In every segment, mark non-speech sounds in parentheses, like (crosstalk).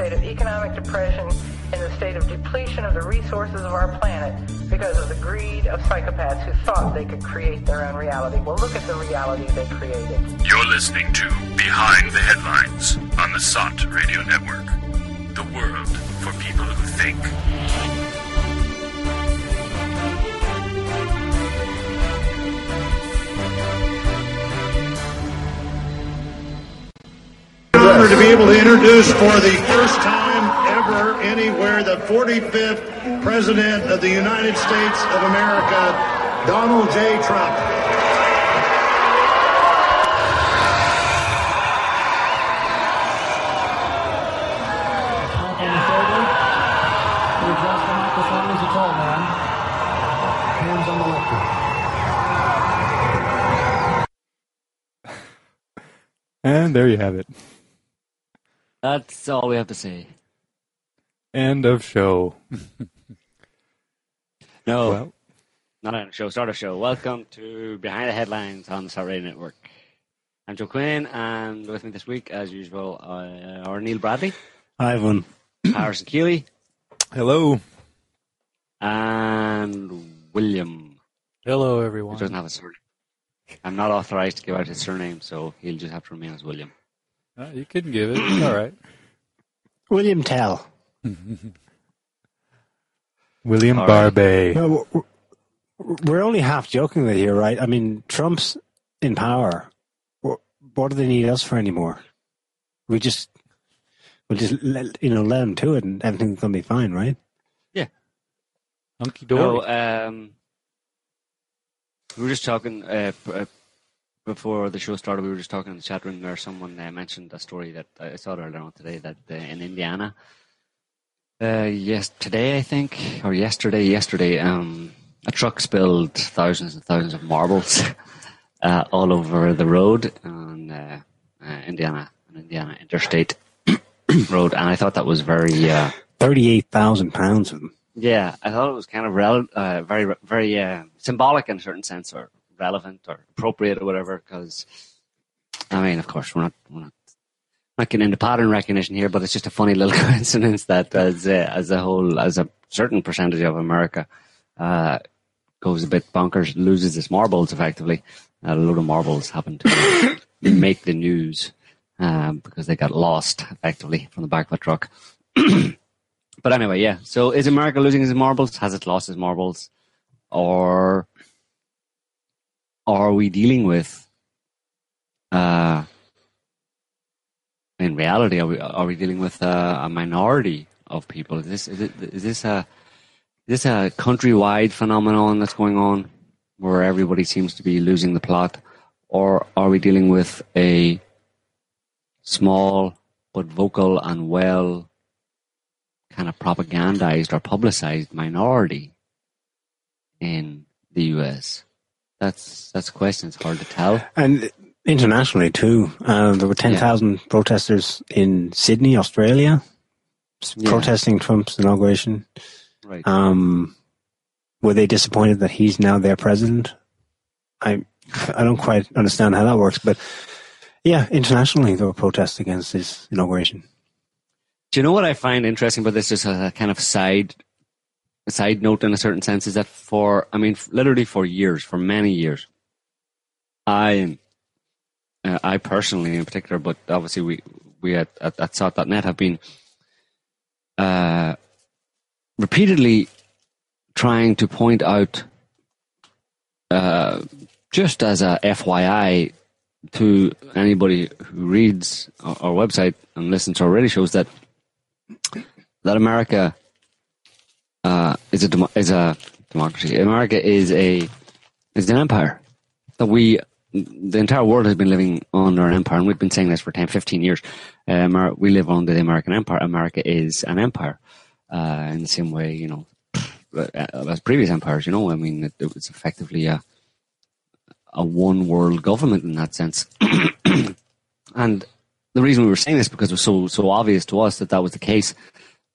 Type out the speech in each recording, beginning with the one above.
state of economic depression, in the state of depletion of the resources of our planet because of the greed of psychopaths who thought they could create their own reality. Well, look at the reality they created. You're listening to Behind the Headlines on the SOTT Radio Network. The world for people who think. Honor to be able to introduce for the first time ever anywhere the 45th President of the United States of America, Donald J. Trump. on the shoulder. You adjust the microphone as a tall man. Hands on the lifter. And there you have it. That's all we have to say. End of show. (laughs) No, Well, not on a show. Start a show. Welcome to Behind the Headlines on the SOTT Radio Network. I'm Joe Quinn, and with me this week, as usual, uh, are Niall Bradley, Ivan. (coughs) Harrison Koehli, hello. and William, Hello, who everyone. doesn't have a surname. I'm not authorized to give out his surname, so he'll just have to remain as William. Uh, you can give it. It's all right. (clears throat) William Tell. (laughs) William All right. Barbet. No, we're- we're only half joking with you, right? I mean, Trump's in power. Wh- What do they need us for anymore? We just, we'll just let, you know let him to it, and everything's gonna be fine, right? Yeah. Hunky No, um, we were just talking uh, uh, before the show started. We were just talking in the chat room there. Someone uh, mentioned a story that I saw earlier on today that uh, in Indiana, uh, yes, today I think, or yesterday, yesterday, um, a truck spilled thousands and thousands of marbles (laughs) uh, all over the road on uh, uh, Indiana, an Indiana interstate (clears throat) road, and I thought that was very. Uh, Thirty-eight thousand pounds of them. yeah, I thought it was kind of rel- uh, very, very uh, symbolic in a certain sense, or relevant, or appropriate, or whatever. Because, I mean, of course, we're not, we're not, not getting into pattern recognition here, but it's just a funny little (laughs) coincidence that as uh, as a whole, as a certain percentage of America uh, goes a bit bonkers, loses its marbles effectively. a load of marbles happen to (coughs) make the news um, because they got lost effectively from the back of a truck. (coughs) But anyway, yeah. So is America losing its marbles? Has it lost its marbles? Or are we dealing with uh in reality are we are we dealing with uh, a minority of people? Is this is, it, is this a is this a countrywide phenomenon that's going on where everybody seems to be losing the plot? Or are we dealing with a small but vocal and well kind of propagandized or publicized minority in the US? That's that's a question. It's hard to tell. And internationally too, uh, there were ten thousand protesters in Sydney, Australia, Yeah. protesting Trump's inauguration. Right. Um, were they disappointed that he's now their president? I I don't quite understand how that works, but yeah, internationally there were protests against his inauguration. Do you know what I find interesting about this? Just a kind of side side note in a certain sense is that for I mean literally for years, for many years, I uh, I personally in particular, but obviously we we at at, at SOTT.net have been uh, repeatedly trying to point out uh, just as a FYI to anybody who reads our, our website and listens to our radio shows that that America uh, is a is a democracy. America is a is an empire that we the entire world has been living under an empire, and we've been saying this for 10, 15 years. Amer- we live under the American empire. America is an empire uh, in the same way, you know, uh, as previous empires. You know, I mean, it, it was effectively a a one world government in that sense. (clears throat) and the reason we were saying this because it was so so obvious to us that that was the case.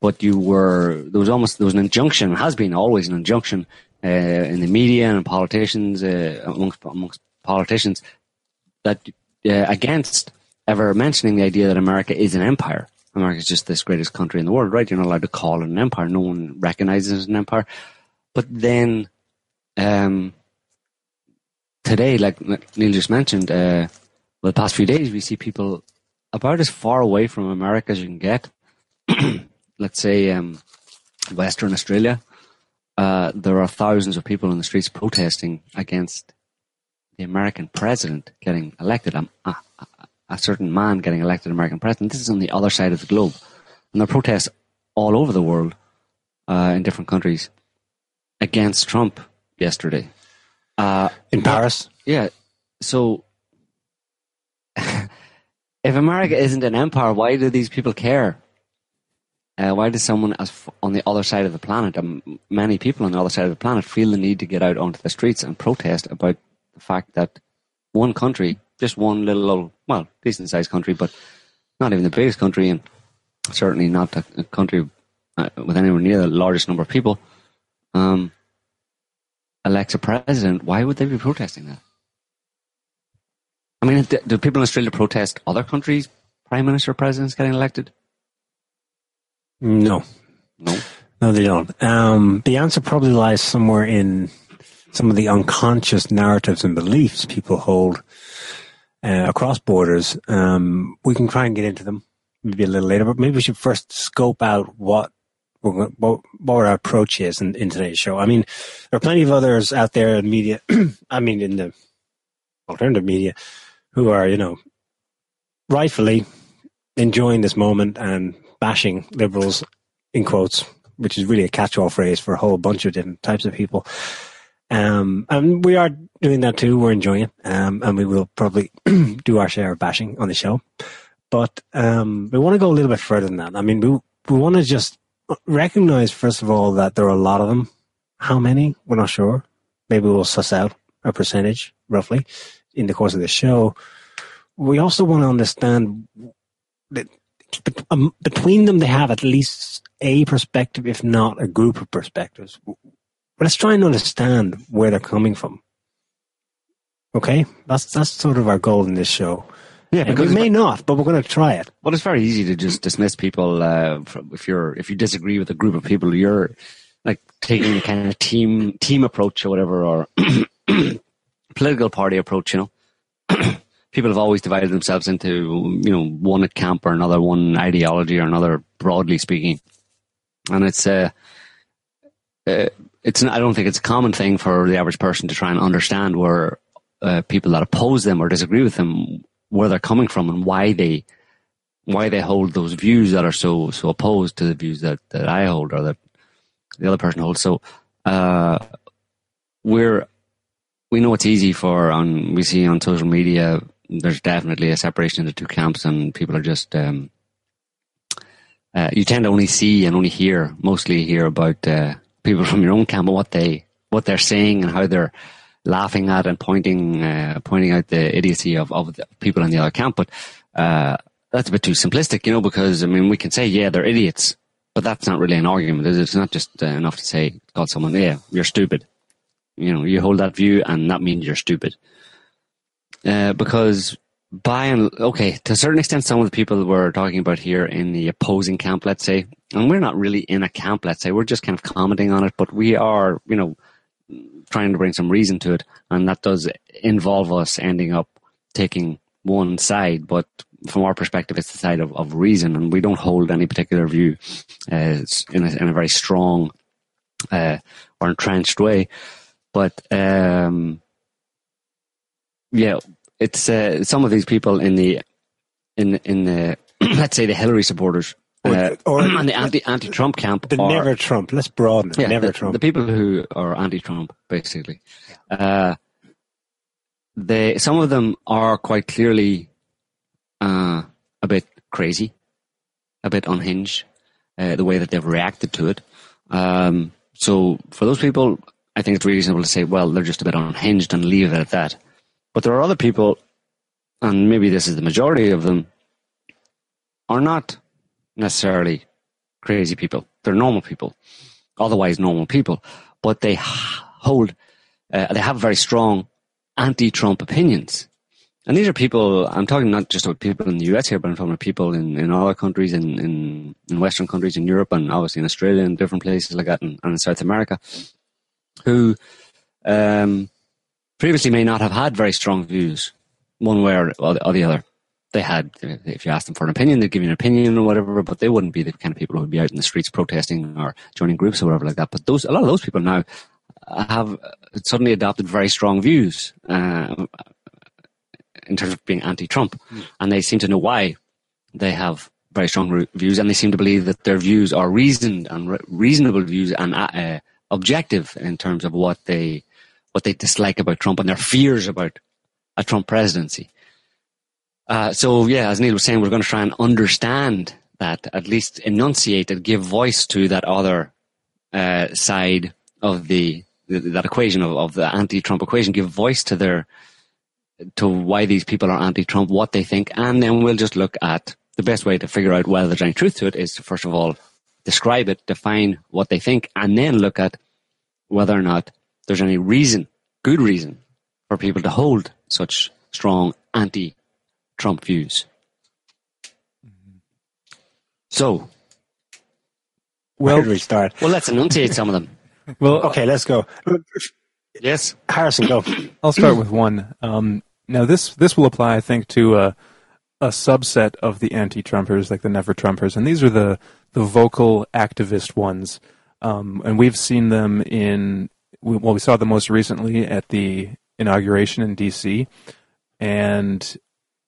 But you were there was almost there was an injunction has been always an injunction uh, in the media and politicians uh, amongst amongst politicians that uh, against ever mentioning the idea that America is an empire. America is just this greatest country in the world, right? You're not allowed to call it an empire. No one recognizes it as an empire. But then, um, today, like Niall just mentioned, uh, the past few days, we see people about as far away from America as you can get. (clears throat) Let's say um, Western Australia. Uh, there are thousands of people in the streets protesting against the American president getting elected. Um, a, a, a certain man getting elected American president. This is on the other side of the globe, and there are protests all over the world uh, in different countries against Trump yesterday. Uh, In Paris? yeah. So, (laughs) if America isn't an empire, why do these people care? Uh, why does someone on the other side of the planet, um, many people on the other side of the planet, feel the need to get out onto the streets and protest about the fact that one country, just one little, old, well, decent sized country, but not even the biggest country, and certainly not a, country uh, with anywhere near the largest number of people, um, elects a president, why would they be protesting that? I mean, do people in Australia protest other countries' prime minister presidents getting elected? No. No. No, they don't. Um, the answer probably lies somewhere in some of the unconscious narratives and beliefs people hold uh, across borders. Um, we can try and get into them maybe a little later, but maybe we should first scope out what we're what, what our approach is in, in today's show. I mean, there are plenty of others out there in media. (clears throat) I mean, in the alternative media, who are you know rightfully enjoying this moment and bashing liberals in quotes, which is really a catch-all phrase for a whole bunch of different types of people. Um, and we are doing that too. We're enjoying it, um, and we will probably (clears throat) do our share of bashing on the show. But um, we want to go a little bit further than that. I mean, we we want to just recognize first of all that there are a lot of them. How many? We're not sure. Maybe we'll suss out a percentage roughly in the course of the show. We also want to understand that um, between them they have at least a perspective, if not a group of perspectives. Let's try and understand where they're coming from. Okay, that's that's sort of our goal in this show. Yeah, And we may not, but we're going to try it. Well, it's very easy to just dismiss people uh, from, if you're if you disagree with a group of people. You're like taking a kind of team team approach or whatever, or (clears throat) political party approach. You know, (clears throat) people have always divided themselves into you know one camp or another, one ideology or another. Broadly speaking, and it's uh, uh it's I don't think it's a common thing for the average person to try and understand where uh, people that oppose them or disagree with them where they're coming from and why they why they hold those views that are so so opposed to the views that, that I hold or that the other person holds. So uh, we're we know it's easy for on we see on social media there's definitely a separation into two camps and people are just um, uh, you tend to only see and only hear mostly hear about uh, people (laughs) from your own camp what they what they're saying and how they're laughing at and pointing uh, pointing out the idiocy of, of the people in the other camp. But uh, that's a bit too simplistic, you know, because I mean we can say yeah they're idiots, but that's not really an argument. It's not just uh, enough to say call someone yeah you're stupid. You know you hold that view and that means you're stupid. Uh, because by and okay to a certain extent some of the people we're talking about here in the opposing camp let's say and we're not really in a camp let's say we're just kind of commenting on it but we are you know trying to bring some reason to it, and that does involve us ending up taking one side. But from our perspective, it's the side of, of reason, and we don't hold any particular view uh, in, a, in a very strong uh, or entrenched way. But um, yeah, it's uh, some of these people in the in in the (clears throat) let's say the Hillary supporters. Uh, Or- or- (clears throat) and the anti anti Trump camp The are- never Trump. Let's broaden it. yeah, never the, Trump. The people who are anti-Trump, basically, uh, they some of them are quite clearly uh, a bit crazy, a bit unhinged, uh, the way that they've reacted to it. Um, so for those people, I think it's reasonable to say, well, they're just a bit unhinged and leave it at that. But there are other people, and maybe this is the majority of them, are not necessarily crazy people. They're normal people, otherwise normal people, but they hold, uh, they have very strong anti-Trump opinions, and these are people. I'm talking not just about people in the US here, but I'm talking about people in, in other countries, in, in in Western countries, in Europe, and obviously in Australia and different places like that, and, and in South America, who um, previously may not have had very strong views, one way or, or the other. They had, if you asked them for an opinion, they'd give you an opinion or whatever, but they wouldn't be the kind of people who would be out in the streets protesting or joining groups or whatever like that. But those, a lot of those people now have suddenly adopted very strong views uh, in terms of being anti-Trump, and they seem to know why they have very strong views, and they seem to believe that their views are reasoned and re- reasonable views and uh, objective in terms of what they what they dislike about Trump and their fears about a Trump presidency. Uh, so yeah, as Niall was saying, we're going to try and understand that, at least enunciate it, give voice to that other uh, side of the that equation of, of the anti-Trump equation. Give voice to their to why these people are anti-Trump, what they think, and then we'll just look at the best way to figure out whether there's any truth to it is to first of all describe it, define what they think, and then look at whether or not there's any reason, good reason, for people to hold such strong anti-Trump views. So, Where did we start? well, let's enunciate some of them. (laughs) Well, Okay, let's go. Yes. Harrison, go. I'll start with one. Um, now, this this will apply, I think, to a, a subset of the anti-Trumpers, like the Never Trumpers, and these are the the vocal activist ones. Um, and we've seen them in we- well, we saw them most recently at the inauguration in D.C. and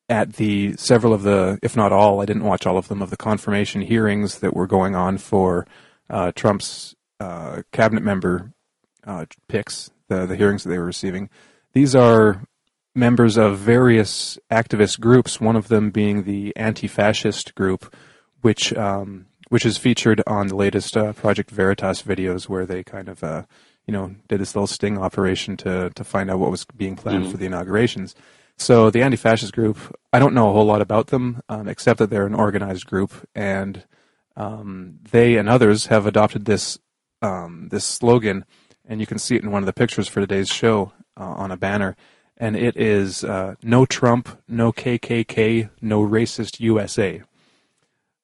at the several of the, if not all, I didn't watch all of them, of the confirmation hearings that were going on for uh, Trump's uh, cabinet member uh, picks, the, the hearings that they were receiving. These are members of various activist groups, one of them being the anti fascist group, which um, which is featured on the latest uh, Project Veritas videos, where they kind of uh, you know did this little sting operation to to find out what was being planned for the inaugurations. So the anti fascist group, I don't know a whole lot about them, um, except that they're an organized group, and um, they and others have adopted this um, this slogan, and you can see it in one of the pictures for today's show uh, on a banner. And it is uh, "No Trump, no KKK, no racist USA."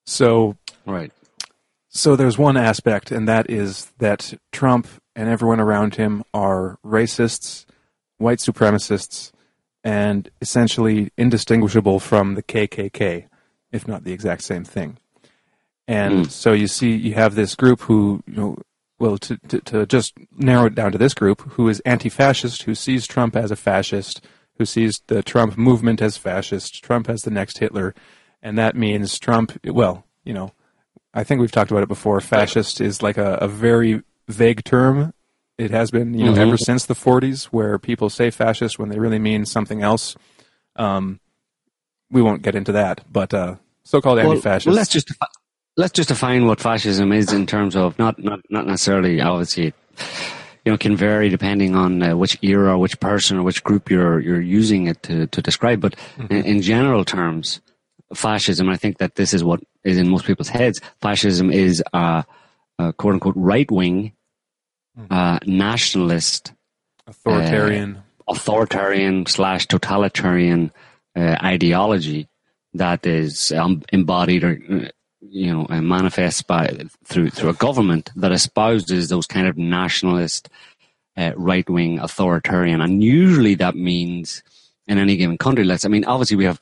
So, Right. so there's one aspect, and that is that Trump and everyone around him are racists, white supremacists, and essentially indistinguishable from the KKK, if not the exact same thing. And hmm. so you see, you have this group who, you know, well, to, to, to just narrow it down to this group, who is anti-fascist, who sees Trump as a fascist, who sees the Trump movement as fascist, Trump as the next Hitler, and that means Trump. Well, you know, I think we've talked about it before. Fascist is like a, a very vague term. It has been, you know, ever since the 40s, where people say fascist when they really mean something else. Um, we won't get into that, but uh, so-called Well, anti-fascist. well, let's just let's just define what fascism is in terms of not not not necessarily obviously you know can vary depending on uh, which era, which person, or which group you're you're using it to to describe. But in, in general terms, fascism. I think that this is what is in most people's heads. Fascism is a, a quote unquote right wing, uh, nationalist authoritarian. authoritarian slash totalitarian uh, ideology that is um, embodied or uh, you know uh, manifests by through through a government that espouses those kind of nationalist uh, right wing authoritarian and usually that means in any given country let's I mean obviously we have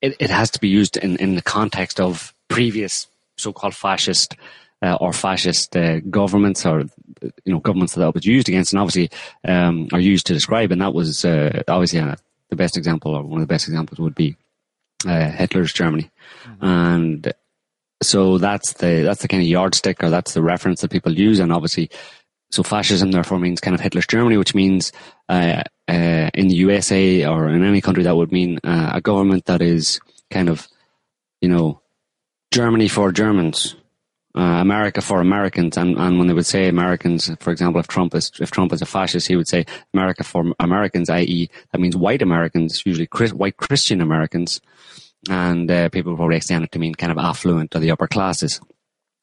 it, it has to be used in, in the context of previous so-called fascist uh, or fascist uh, governments or you know governments that was used against and obviously um, are used to describe. And that was uh, obviously uh, the best example or one of the best examples would be uh, Hitler's Germany. And so that's the that's the kind of yardstick or that's the reference that people use. And obviously so fascism therefore means kind of Hitler's Germany which means uh, uh, in the USA or in any country that would mean uh, a government that is kind of you know Germany for Germans uh, America for Americans, and, and when they would say Americans, for example, if Trump is if Trump is a fascist, he would say America for Americans, i.e., that means white Americans, usually Chris, white Christian Americans, and uh, people probably extend it to mean kind of affluent or the upper classes.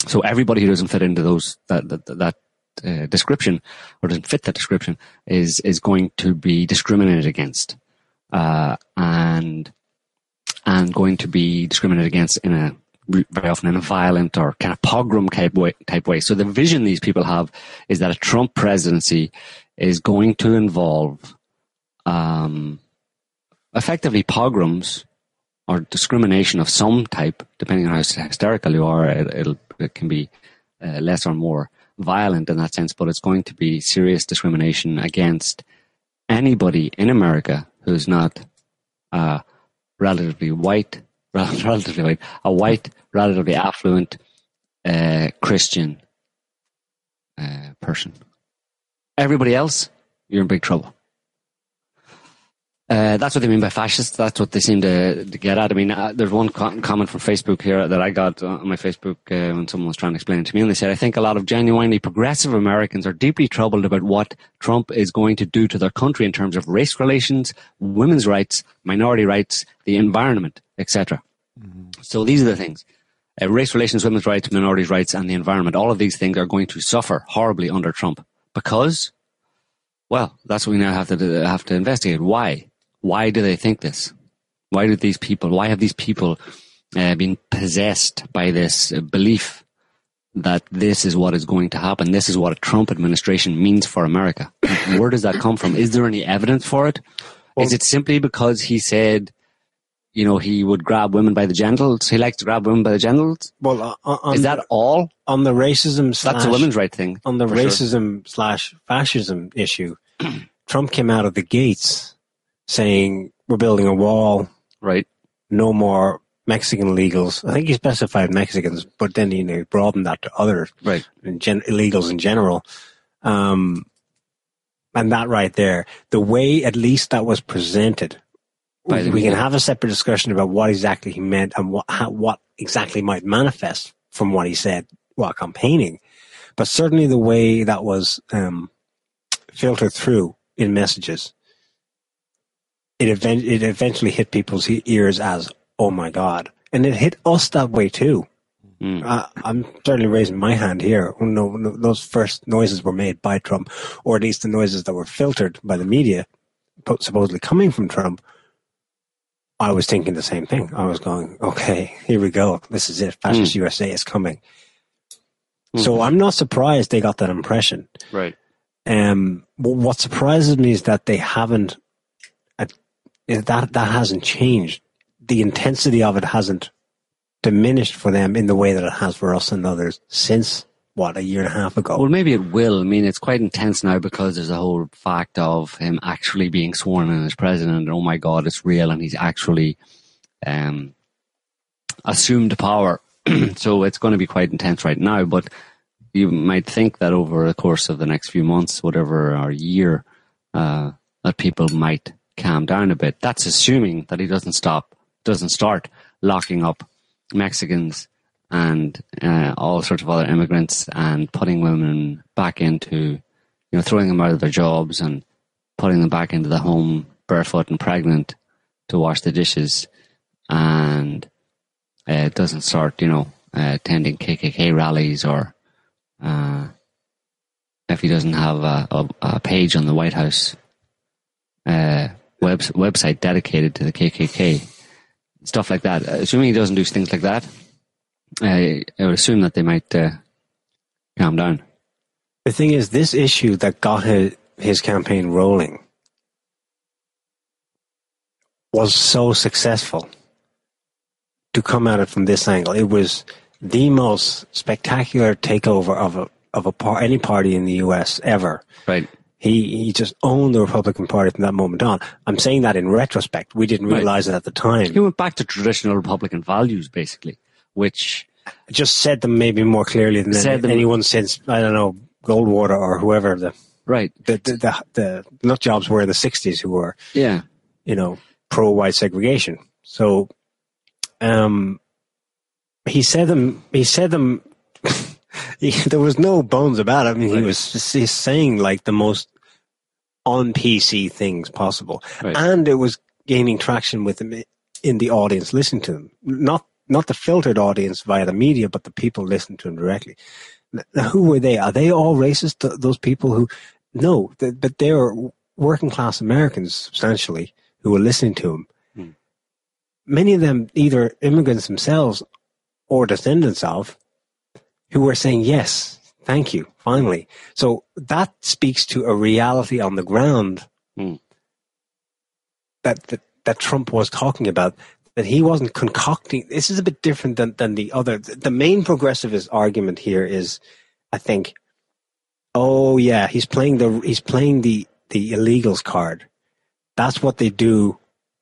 So everybody who doesn't fit into those that that, that uh, description or doesn't fit that description is is going to be discriminated against. Uh, and and going to be discriminated against in a very often in a violent or kind of pogrom type way, type way. So the vision these people have is that a Trump presidency is going to involve um, effectively pogroms or discrimination of some type, depending on how hysterical you are. It, it can be uh, less or more violent in that sense, but it's going to be serious discrimination against anybody in America who's not uh, relatively white, (laughs) relatively white, a white, relatively affluent uh, Christian uh, person. Everybody else, you're in big trouble. Uh, that's what they mean by fascist. That's what they seem to, to get at. I mean, uh, there's one co- comment from Facebook here that I got on my Facebook uh, when someone was trying to explain it to me, and they said, "I think a lot of genuinely progressive Americans are deeply troubled about what Trump is going to do to their country in terms of race relations, women's rights, minority rights, the environment, etc." Mm-hmm. So these are the things: uh, race relations, women's rights, minorities' rights, and the environment. All of these things are going to suffer horribly under Trump because, well, that's what we now have to have to investigate. Why? Why do they think this? Why do these people, why have these people uh, been possessed by this uh, belief that this is what is going to happen? This is what a Trump administration means for America. Where does that come from? Is there any evidence for it? Well, is it simply because he said, you know, he would grab women by the genitals? He likes to grab women by the genitals? Well, uh, is that the, all? On the racism slash, That's a women's right thing. On the racism sure. slash fascism issue, (clears throat) Trump came out of the gates saying we're building a wall. Right. No more Mexican illegals. I think he specified Mexicans, but then you know, broadened that to other right. gen- illegals in general. Um, and that right there, the way at least that was presented, we can have a separate discussion about what exactly he meant and what how, what exactly might manifest from what he said while campaigning. But certainly the way that was um, filtered through in messages it, event- it eventually hit people's ears as, oh my God. And it hit us that way too. Mm. Uh, I'm certainly raising my hand here. No, no, those first noises were made by Trump, or at least the noises that were filtered by the media, supposedly coming from Trump. I was thinking the same thing. I was going, okay, here we go. This is it. Fascist mm. USA is coming. Mm-hmm. So I'm not surprised they got that impression. Right. Um, what surprises me is that they haven't that that hasn't changed. The intensity of it hasn't diminished for them in the way that it has for us and others since what a year and a half ago. Well, maybe it will. I mean, it's quite intense now because there's a whole fact of him actually being sworn in as president. And, oh my God, it's real, and he's actually um, assumed power. (clears throat) so it's going to be quite intense right now. But you might think that over the course of the next few months, whatever, or year, uh, that people might calm down a bit. That's assuming that he doesn't stop, doesn't start locking up Mexicans and uh, all sorts of other immigrants and putting women back into, you know, throwing them out of their jobs and putting them back into the home barefoot and pregnant to wash the dishes. And uh, doesn't start, you know, uh, attending KKK rallies or uh, if he doesn't have a, a, a, page on the White House uh, web, website dedicated to the KKK, stuff like that. Uh, assuming he doesn't do things like that, I, I would assume that they might uh, calm down. The thing is, this issue that got his, his campaign rolling was so successful to come at it from this angle. It was the most spectacular takeover of a of a par- any party in the U.S. ever. Right. He he just owned the Republican Party from that moment on. I'm saying that in retrospect. We didn't realize right. it at the time. He went back to traditional Republican values, basically, which just said them maybe more clearly than said anyone since I don't know Goldwater or whoever the right the the the, the nut jobs were in the there who were yeah you know pro white segregation. So, um, he said them. He said them. (laughs) he, there was no bones about it. I mean, right. he was just, saying like the most on PC things possible, right. and it was gaining traction with them in the audience listening to them. Not not the filtered audience via the media, but the people listening to them directly. Now, who were they? Are they all racist? Those people who no, but they are working class Americans substantially who were listening to him. Hmm. many of them either immigrants themselves or descendants of, who were saying yes, thank you, finally. So that speaks to a reality on the ground Hmm. that, that that Trump was talking about. That he wasn't concocting. This is a bit different than, than the other. The main progressivist argument here is, I think, oh yeah, he's playing the he's playing the the illegals card. That's what they do,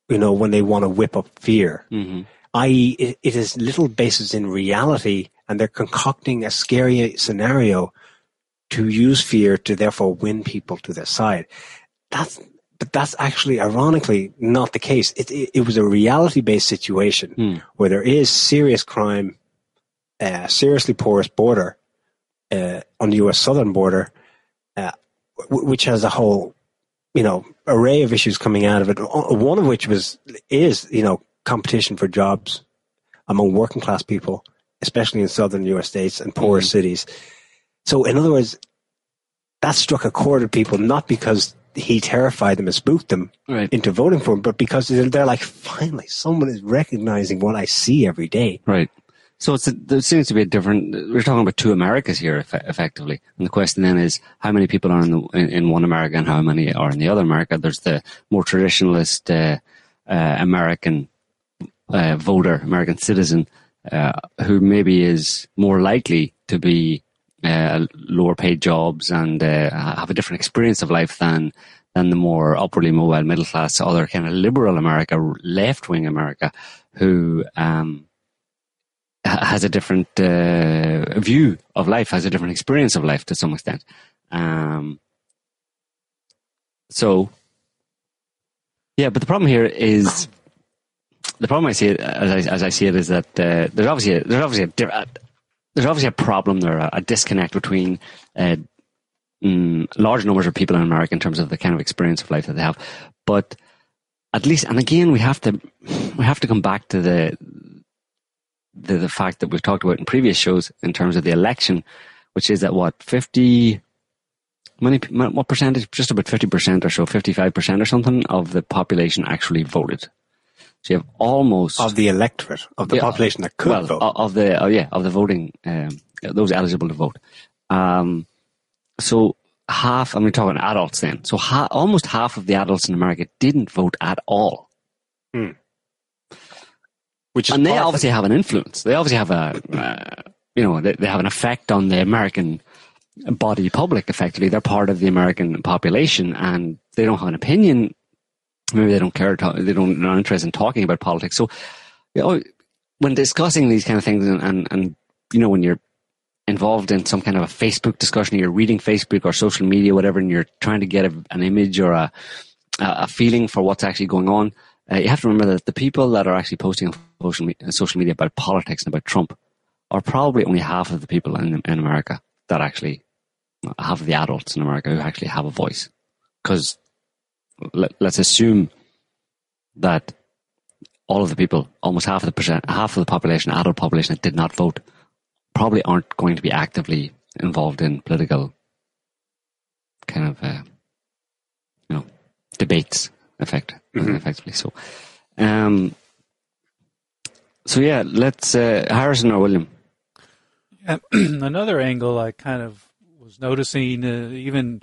you know, when they want to whip up fear. hmm I.e., it, it is little basis in reality, and they're concocting a scary scenario to use fear to therefore win people to their side. That's but that's actually ironically not the case. It it, it was a reality based situation Hmm. where there is serious crime, uh, seriously porous border uh, on the U.S. southern border, uh, w- which has a whole you know array of issues coming out of it. One of which was is you know competition for jobs among working class people, especially in southern U.S. states and poorer cities. So, in other words, that struck a chord with people not because he terrified them and spooked them Right. into voting for him, but because they're, they're like, finally, someone is recognizing what I see every day. Right. So it's a, there seems to be a different. We're talking about two Americas here, effe- effectively, and the question then is how many people are in, the, in, in one America and how many are in the other America. There's the more traditionalist uh, uh, American uh, voter, American citizen, uh, who maybe is more likely to be uh, lower paid jobs and uh, have a different experience of life than than the more upwardly mobile middle class, other kind of liberal America, left wing America, who um, has a different uh, view of life, has a different experience of life to some extent. Um, so, yeah, but the problem here is the problem I see it as I, as I see it is that uh, there's obviously a, there's obviously a, a there's obviously a problem there, a, a disconnect between uh, mm, large numbers of people in America in terms of the kind of experience of life that they have, but at least, and again, we have to we have to come back to the the, the fact that we've talked about in previous shows in terms of the election, which is that what fifty many what percentage? Just about fifty percent or so, fifty five percent or something of the population actually voted. So you have almost Of the electorate, of the Yeah. population that could well, vote. of the oh yeah of the voting um, those eligible to vote. Um, so half, I'm talking adults then. So ha- almost half of the adults in America didn't vote at all, which is and they obviously have an influence. They obviously have a uh, you know they, they have an effect on the American body public. Effectively, they're part of the American population, and they don't have an opinion. Maybe they don't care. They don't they're not interested in talking about politics. So, you know, when discussing these kind of things, and, and, and you know, when you're involved in some kind of a Facebook discussion, you're reading Facebook or social media, whatever, and you're trying to get a, an image or a a feeling for what's actually going on. Uh, you have to remember that the people that are actually posting on social, social media about politics and about Trump are probably only half of the people in, in America that actually half of the adults in America who actually have a voice. Because let, let's assume that all of the people, almost half of the percent, half of the population, adult population that did not vote, probably aren't going to be actively involved in political kind of, uh, you know, debates. Effect, effectively. So, um, so yeah, let's uh, Harrison or William. And (clears throat) another angle I kind of was noticing, uh, even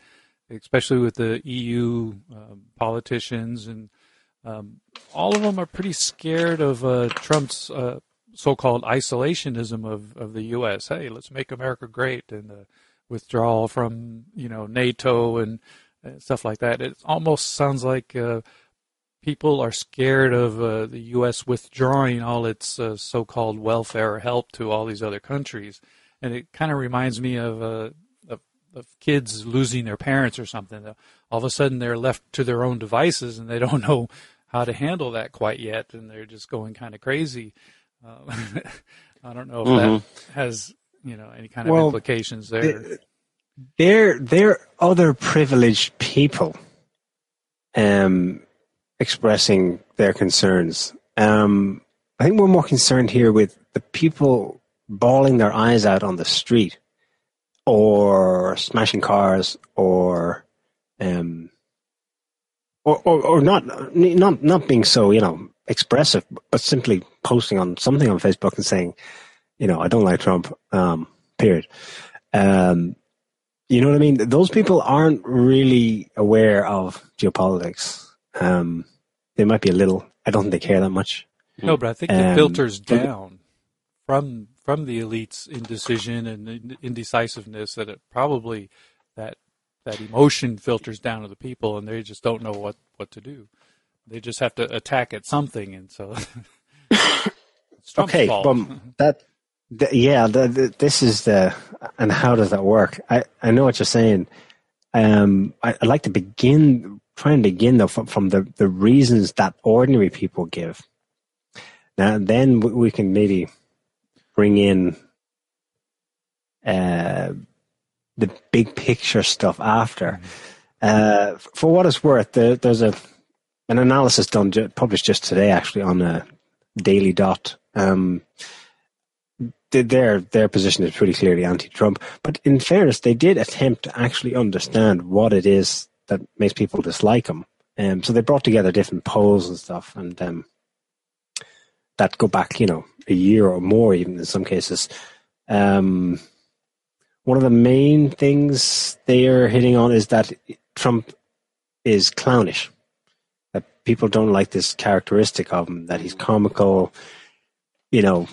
especially with the EU um, politicians, and um, all of them are pretty scared of uh, Trump's uh, so-called isolationism of, of the U.S. Hey, let's make America great, and the withdrawal from you know NATO and uh, stuff like that. It almost sounds like uh, people are scared of uh, the U.S. withdrawing all its uh, so-called welfare help to all these other countries, and it kind of reminds me of, uh, of of kids losing their parents or something. All of a sudden, they're left to their own devices, and they don't (laughs) know how to handle that quite yet, and they're just going kind of crazy. Uh, (laughs) I don't know if that has you know any kind of Well, implications there. they're they're other privileged people um expressing their concerns um i think we're more concerned here with the people bawling their eyes out on the street or smashing cars or um or, or, or not not not being so you know expressive, but simply posting on something on Facebook and saying, you know, I don't like Trump. Um, period. Um, you know what I mean? Those people aren't really aware of geopolitics. Um, they might be a little. I don't think they care that much. No, but I think it Um, filters down from from the elites' indecision and indecisiveness that it probably that that emotion filters down to the people, and they just don't know what what to do. They just have to attack at something, and so (laughs) okay, but (laughs) that, th- yeah, the, the, this is the, and how does that work? I, I know what you're saying. Um, I, I'd like to begin, try and begin though from, from the, the reasons that ordinary people give. Now, then we, we can maybe bring in, uh, the big picture stuff after. Uh, for what it's worth, there, there's a, an analysis done, published just today actually on a Daily Dot. Um, their their position is pretty clearly anti-Trump, but in fairness, they did attempt to actually understand what it is that makes people dislike him. Um, so they brought together different polls and stuff, and um, that go back, you know, a year or more, even in some cases. Um, one of the main things they are hitting on is that Trump is clownish that people don't like this characteristic of him, that he's comical, you know,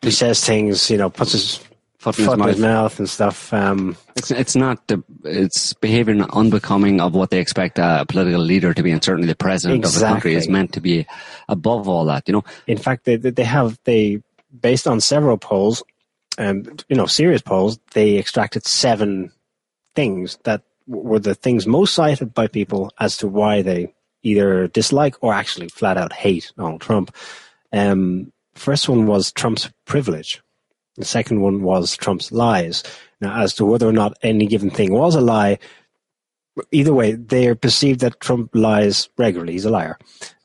he says things, you know, puts his Foot foot, in his in his mouth. mouth and stuff. Um, It's it's not the it's behavior unbecoming of what they expect a political leader to be, and certainly the president of the country is meant to be above all that. You know, in fact, they they they have they based on several polls, um, you know, serious polls, they extracted seven things that were the things most cited by people as to why they either dislike or actually flat out hate Donald Trump. Um, first one was Trump's privilege. The second one was Trump's lies. Now, as to whether or not any given thing was a lie, either way, they are perceived that Trump lies regularly. He's a liar.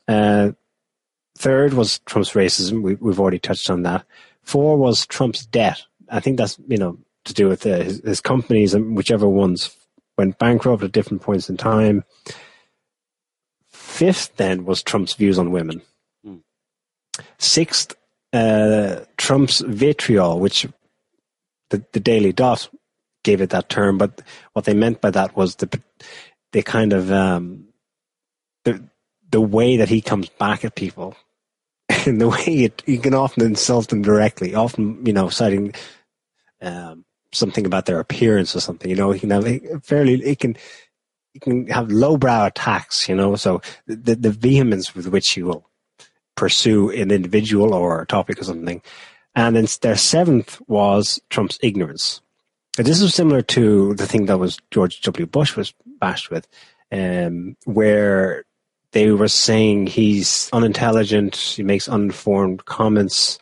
Uh, third was Trump's racism. We, we've already touched on that. Four was Trump's debt. I think that's you know to do with uh, his, his companies and whichever ones went bankrupt at different points in time. Fifth, then, was Trump's views on women. Hmm. Sixth, uh, Trump's vitriol, which the, the Daily Dot gave it that term, but what they meant by that was the the kind of um, the the way that he comes back at people, (laughs) and the way it, he can often insult them directly, often you know citing um, something about their appearance or something. You know, he can have fairly he can he can have lowbrow attacks. You know, so the the vehemence with which he will pursue an individual or a topic or something. And then their seventh was Trump's ignorance. And this is similar to the thing that was George W. Bush was bashed with, um, where they were saying he's unintelligent, he makes uninformed comments,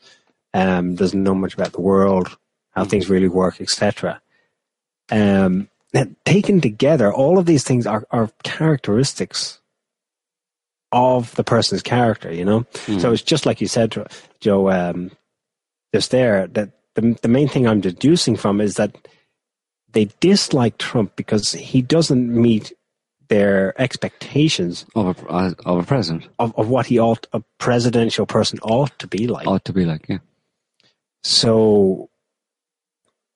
um, doesn't know much about the world, how things really work, etc. Um, taken together, all of these things are, are characteristics of the person's character, you know? So it's just like you said, Joe, um, just there, that the, the main thing I'm deducing from is that they dislike Trump because he doesn't meet their expectations of a uh, of a president of, of what he ought, a presidential person ought to be like. ought to be like, yeah. So,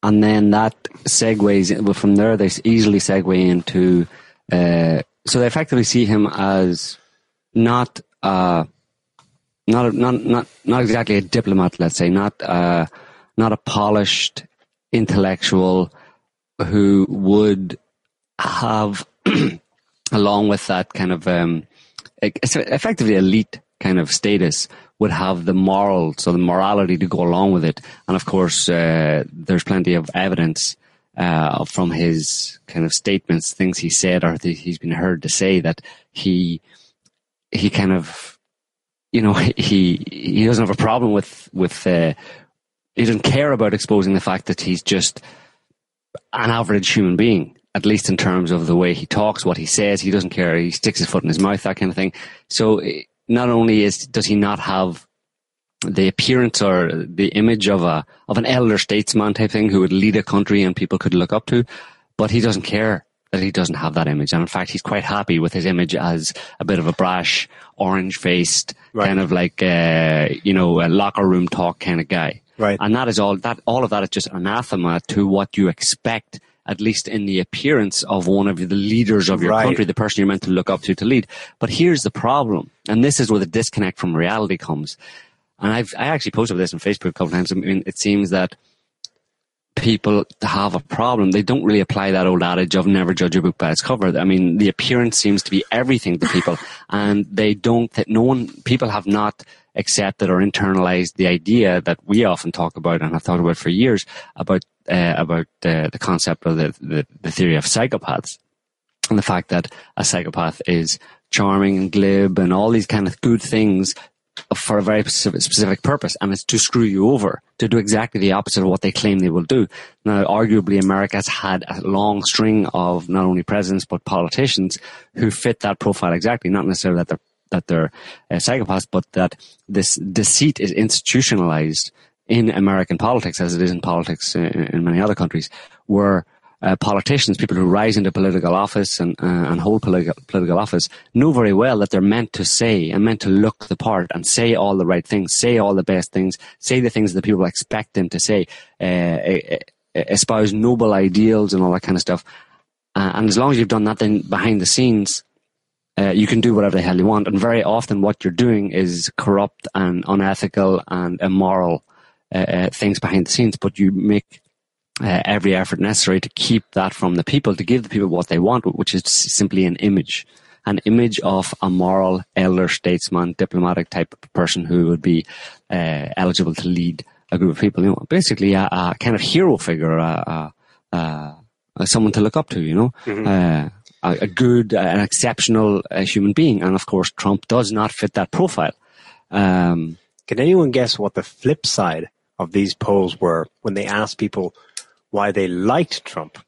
and then that segues well, from there. They easily segue into uh, so they effectively see him as not uh, not not not not exactly a diplomat. Let's say not uh, not a polished intellectual who would have (clears throat) along with that kind of um, effectively elite kind of status would have the moral, so the morality to go along with it. And of course, uh, there's plenty of evidence uh, from his kind of statements, things he said or he's been heard to say that he he kind of you know (laughs) he he doesn't have a problem with with uh, he doesn't care about exposing the fact that he's just an average human being, at least in terms of the way he talks, what he says. He doesn't care. He sticks his foot in his mouth, that kind of thing. So eh, not only is does he not have the appearance or the image of a of an elder statesman type thing who would lead a country and people could look up to, but he doesn't care that he doesn't have that image. And in fact, he's quite happy with his image as a bit of a brash, orange faced, Right. kind of like, uh, you know, a locker room talk kind of guy. Right. And that is all, that, all of that is just anathema to what you expect, at least in the appearance of one of the leaders of your Right. country, the person you're meant to look up to to lead. But here's the problem. And this is where the disconnect from reality comes. And I've, I actually posted this on Facebook a couple of times. I mean, it seems that people have a problem. They don't really apply that old adage of never judge a book by its cover. I mean, the appearance seems to be everything to people, (laughs) and they don't. That no one, people have not accepted or internalized the idea that we often talk about and have thought about for years about uh, about uh, the concept of the, the the theory of psychopaths and the fact that a psychopath is charming and glib and all these kind of good things for a very specific, purpose, and it's to screw you over, to do exactly the opposite of what they claim they will do. Now, arguably, America has had a long string of not only presidents but politicians who fit that profile exactly. Not necessarily that they're that they're uh, psychopaths, but that this deceit is institutionalized in American politics, as it is in politics in, in many other countries, where uh, politicians, people who rise into political office and, uh, and hold political, political office, know very well that they're meant to say and meant to look the part and say all the right things, say all the best things, say the things that people expect them to say, uh, espouse noble ideals and all that kind of stuff. Uh, and as long as you've done that, then behind the scenes, uh, you can do whatever the hell you want. And very often, what you're doing is corrupt and unethical and immoral things behind the scenes. But you make uh, every effort necessary to keep that from the people, to give the people what they want, which is simply an image, an image of a moral elder statesman, diplomatic type of person who would be uh, eligible to lead a group of people. You know, basically a, a kind of hero figure, a, a, someone to look up to. You know, uh, a, a good, an exceptional uh, human being, and of course, Trump does not fit that profile. Um, Can anyone guess what the flip side of these polls were when they asked people why they liked Trump?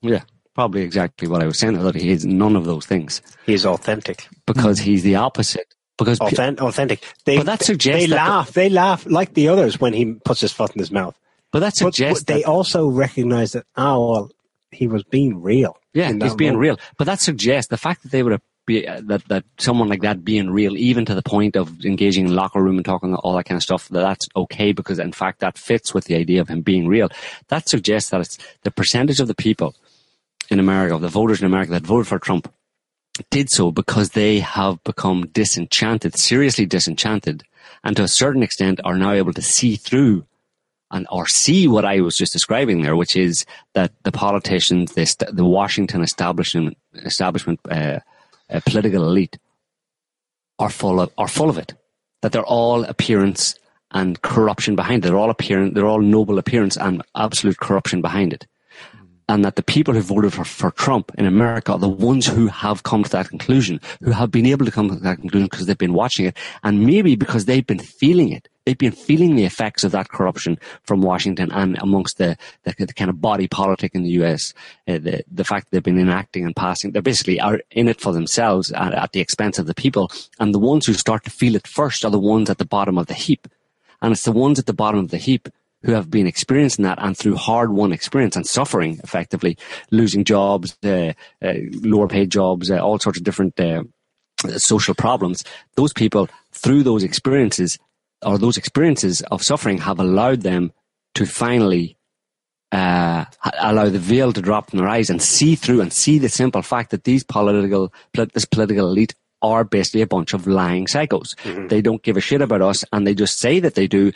yeah, probably exactly what I was saying. That he is none of those things He's authentic. because he's the opposite. Because pe- Authen- authentic. They, But that suggests they that the- laugh. they laugh like the others when he puts his foot in his mouth. but that suggests but they that- also recognize that, oh, well, he was being real. Yeah, he's being moment. real. But that suggests the fact that they would be uh, that that someone like that being real, even to the point of engaging in locker room and talking all that kind of stuff, that that's okay because in fact that fits with the idea of him being real. That suggests that it's the percentage of the people in America, of the voters in America that voted for Trump, did so because they have become disenchanted, seriously disenchanted, and to a certain extent are now able to see through and or see what I was just describing there, which is that the politicians, the, the Washington establishment, establishment, uh, political elite, are full of are full of it. That they're all appearance and corruption behind it. They're all appearance. They're all noble appearance and absolute corruption behind it. And that the people who voted for, for Trump in America are the ones who have come to that conclusion, who have been able to come to that conclusion because they've been watching it, and maybe because they've been feeling it. They've been feeling the effects of that corruption from Washington and amongst the, the, the kind of body politic in the US. Uh, the, the fact that they've been enacting and passing, they basically are in it for themselves at, at the expense of the people. And the ones who start to feel it first are the ones at the bottom of the heap. And it's the ones at the bottom of the heap who have been experiencing that and through hard won experience and suffering effectively, losing jobs, uh, uh, lower paid jobs, uh, all sorts of different uh, social problems. Those people, through those experiences, or those experiences of suffering, have allowed them to finally uh, allow the veil to drop from their eyes and see through and see the simple fact that these political, polit- this political elite are basically a bunch of lying psychos. They don't give a shit about us, and they just say that they do,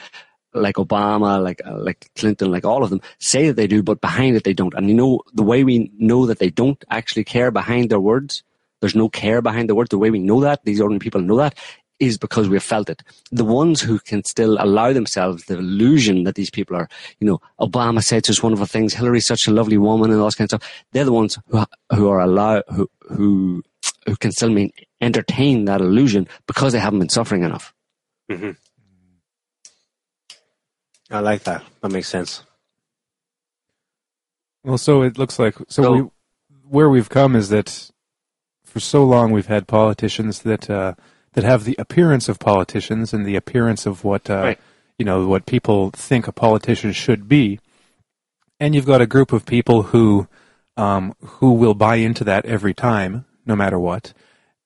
like Obama, like uh, like Clinton, like all of them say that they do, but behind it they don't. And you know the way we know that they don't actually care behind their words. There's no care behind the words. The way we know that these ordinary people know that is because we've felt it. The ones who can still allow themselves the illusion that these people are, you know, Obama said such wonderful things, Hillary's such a lovely woman, and all this kind of stuff. They're the ones who who are allowed who who who can still main, entertain that illusion because they haven't been suffering enough. I like that. That makes sense. Well, so it looks like so, So- we, where we've come is that for so long we've had politicians that uh, that have the appearance of politicians and the appearance of what uh, Right. you know what people think a politician should be, and you've got a group of people who um, who will buy into that every time, no matter what.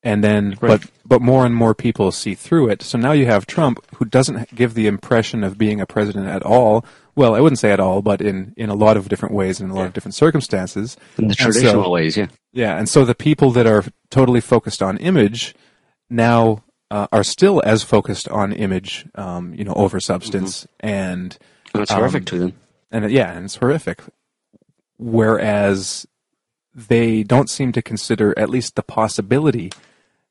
And then, but but more and more people see through it. So now you have Trump, who doesn't give the impression of being a president at all. Well, I wouldn't say at all, but in, in a lot of different ways and in a lot of different circumstances. In the And so- traditional ways, yeah. yeah, and so the people that are totally focused on image now uh, are still as focused on image, um, you know, over substance, and And it's Um, horrific to them. and yeah, and it's horrific. Whereas they don't seem to consider at least the possibility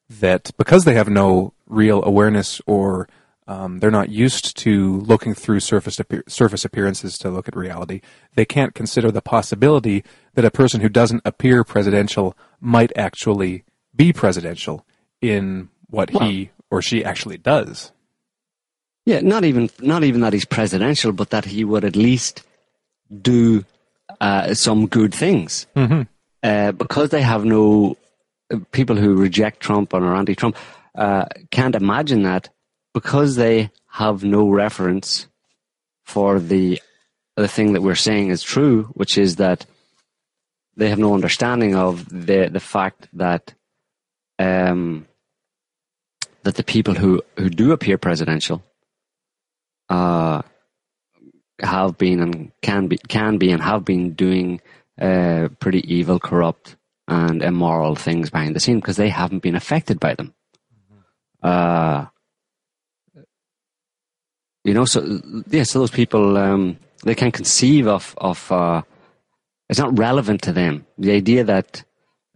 that because they have no real awareness or um, they're not used to looking through surface appear- surface appearances to look at reality, they can't consider the possibility that a person who doesn't appear presidential might actually be presidential in what he or she actually does. Yeah, not even not even that he's presidential, but that he would at least do uh, some good things. Mm-hmm. Uh, because they have no people who reject Trump and are anti-Trump uh, can't imagine that because they have no reference for the the thing that we're saying is true, which is that they have no understanding of the the fact that um, that the people who, who do appear presidential uh, have been and can be can be and have been doing uh, pretty evil, corrupt, and immoral things behind the scene because they haven't been affected by them. Uh, you know, so yeah, so those people um, they can conceive of of uh, it's not relevant to them. The idea that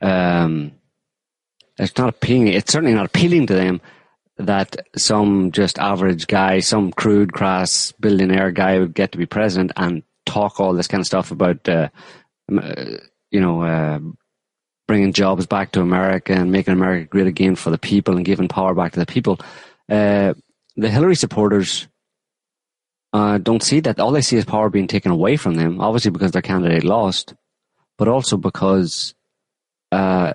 um, it's not appealing. It's certainly not appealing to them that some just average guy, some crude, crass billionaire guy would get to be president and talk all this kind of stuff about, uh, uh, you know, uh, bringing jobs back to America and making America great again for the people and giving power back to the people. Uh, the Hillary supporters uh, don't see that. All they see is power being taken away from them, obviously because their candidate lost, but also because uh,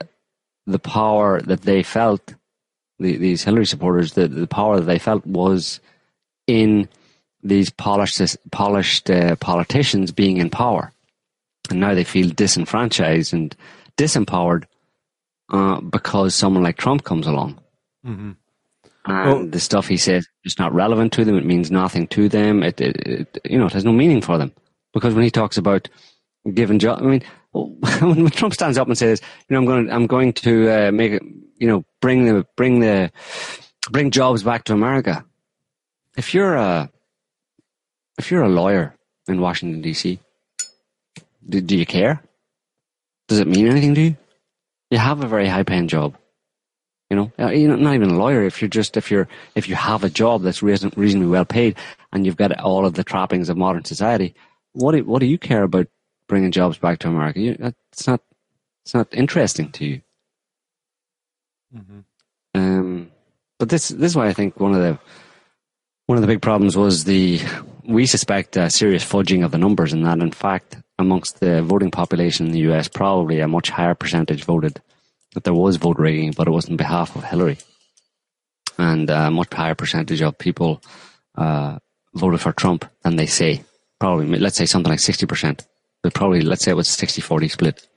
the power that they felt, the, these Hillary supporters, the, the power that they felt was in these polished, polished uh, politicians being in power. And now they feel disenfranchised and disempowered uh, because someone like Trump comes along. Mm-hmm. And Well- the stuff he says is not relevant to them. It means nothing to them. It, it, it you know, it has no meaning for them. Because when he talks about giving job, I mean, (laughs) when, Trump stands up and says, you know, I'm going, I'm going to uh, make it, you know, bring the, bring the, bring jobs back to America. If you're a, if you're a lawyer in Washington D.C., do, do you care? Does it mean anything to you? You have a very high paying job. You know, Uh, you're not even a lawyer. If you're just if you're if you have a job that's reason, reasonably well paid and you've got all of the trappings of modern society, what do, what do you care about bringing jobs back to America? You, it's not it's not interesting to you. Um, but this this is why I think one of the one of the big problems was the we suspect serious fudging of the numbers, and that in fact amongst the voting population in the U.S. probably a much higher percentage voted that there was vote rigging, but it was on behalf of Hillary, and a much higher percentage of people uh, voted for Trump than they say. Probably, let's say something like sixty percent, but probably let's say it was 60-40 split.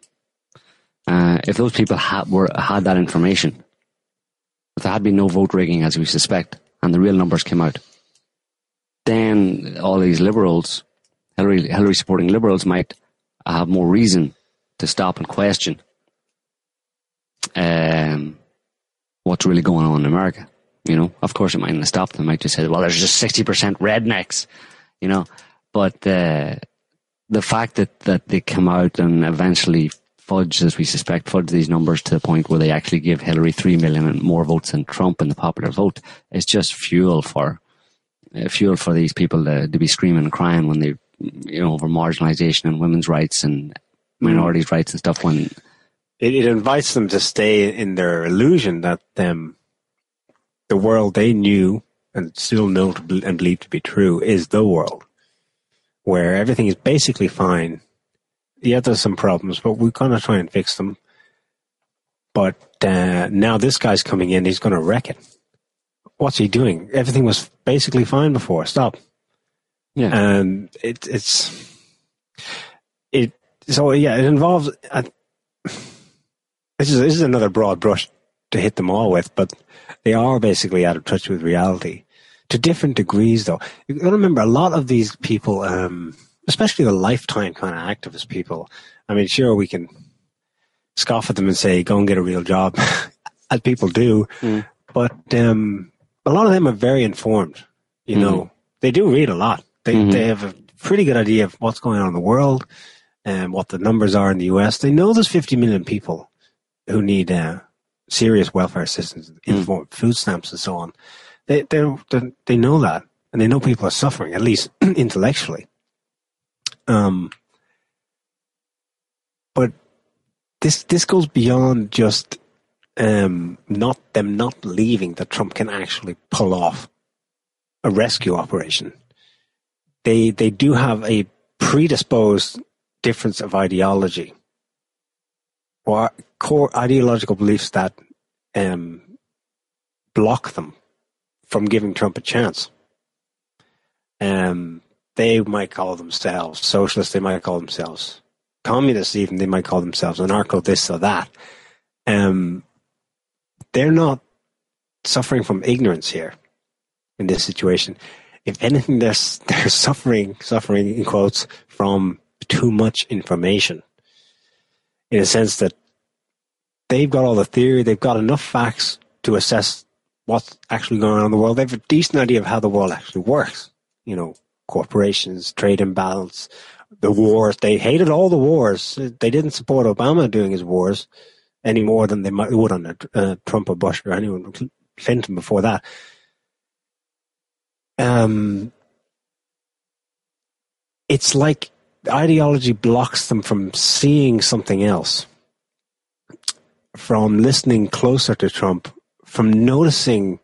Uh, if those people had were had that information, if there had been no vote rigging as we suspect, and the real numbers came out, then all these liberals, Hillary, Hillary supporting liberals, might have more reason to stop and question um, what's really going on in America. You know, of course, it might not stop them. It might just say, "Well, there's just sixty percent rednecks," you know. But uh, the fact that that they come out and eventually fudge, as we suspect, fudge these numbers to the point where they actually give Hillary three million more votes than Trump in the popular vote is just fuel for uh, fuel for these people to, to be screaming and crying when they, you know, over marginalization and women's rights and minorities' rights and stuff. When It, it invites them to stay in their illusion that um, the world they knew and still know to bel- and believe to be true is the world, where everything is basically fine. Yeah, there's some problems, but we're going to try and fix them. But uh, now this guy's coming in, he's going to wreck it. What's he doing? Everything was basically fine before. Stop. Yeah, And it, it's it so yeah, it involves. Uh, this is this is another broad brush to hit them all with, but they are basically out of touch with reality to different degrees. Though you got to remember, a lot of these people, um, especially the lifetime kind of activist people. I mean, sure, we can scoff at them and say, "Go and get a real job," (laughs) as people do, Mm. but um, a lot of them are very informed. You know, they do read a lot. They Mhm. they have a pretty good idea of what's going on in the world and what the numbers are in the US. They know there's 50 million people who need uh, serious welfare assistance, form food stamps and so on. They they they they know that, and they know people are suffering at least (clears throat) intellectually. Um, but this this goes beyond just um, not them not believing that Trump can actually pull off a rescue operation. They they do have a predisposed difference of ideology or core ideological beliefs that um, block them from giving Trump a chance. Um, they might call themselves socialists. They might call themselves communists. Even they might call themselves anarcho this or that. Um, they're not suffering from ignorance here in this situation. If anything, they're (laughs) suffering suffering in quotes from too much information. In a sense that they've got all the theory, they've got enough facts to assess what's actually going on in the world. They have a decent idea of how the world actually works. You know, corporations, trade imbalance, the wars. They hated all the wars. They didn't support Obama doing his wars any more than they might would under uh, Trump or Bush or anyone, Clinton before that. Um, it's like ideology blocks them from seeing something else, from listening closer to Trump, from noticing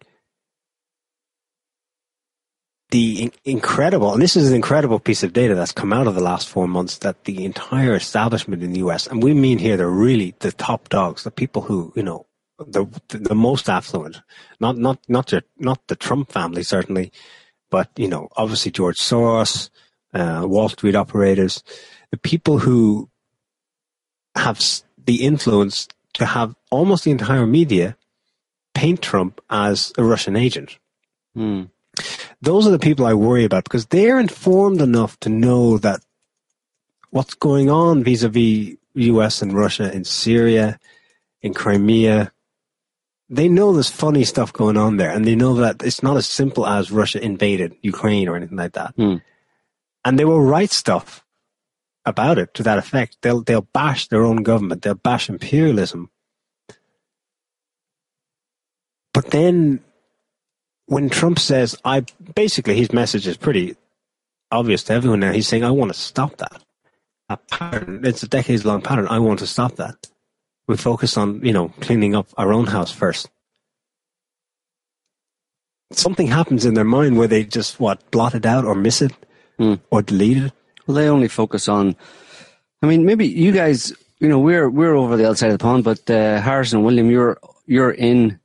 the in- incredible, and this is an incredible piece of data that's come out of the last four months that the entire establishment in the US, and we mean here they're really the top dogs, the people who, you know, the the most affluent, not not not the not the Trump family certainly, but you know, obviously George Soros, uh, Wall Street operators, the people who have the influence to have almost the entire media paint Trump as a Russian agent. Hmm. Those are the people I worry about because they're informed enough to know that what's going on vis-a-vis U.S. and Russia in Syria, in Crimea. They know there's funny stuff going on there, and they know that it's not as simple as Russia invaded Ukraine or anything like that. Hmm. And they will write stuff about it to that effect. They'll they'll bash their own government. They'll bash imperialism. But then, when Trump says, "I," basically his message is pretty obvious to everyone now. He's saying, "I want to stop that." A pattern. It's a decades-long pattern. I want to stop that. We focus on you know cleaning up our own house first. Something happens in their mind where they just what blot it out or miss it Hmm. or delete it. Well, they only focus on. I mean, maybe you guys, you know, we're we're over the other side of the pond, but uh, Harrison William, you're you're in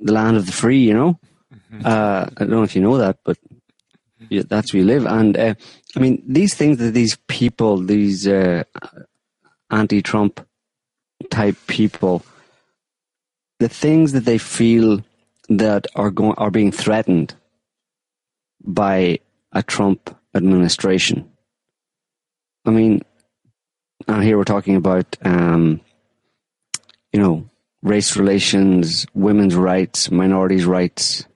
the land of the free. You know, uh, I don't know if you know that, but yeah, that's where you live. And uh, I mean, these things that these people, these uh, anti-Trump type people, the things that they feel that are going are being threatened by a Trump administration. I mean, here we're talking about, um, you know, race relations, women's rights, minorities' rights,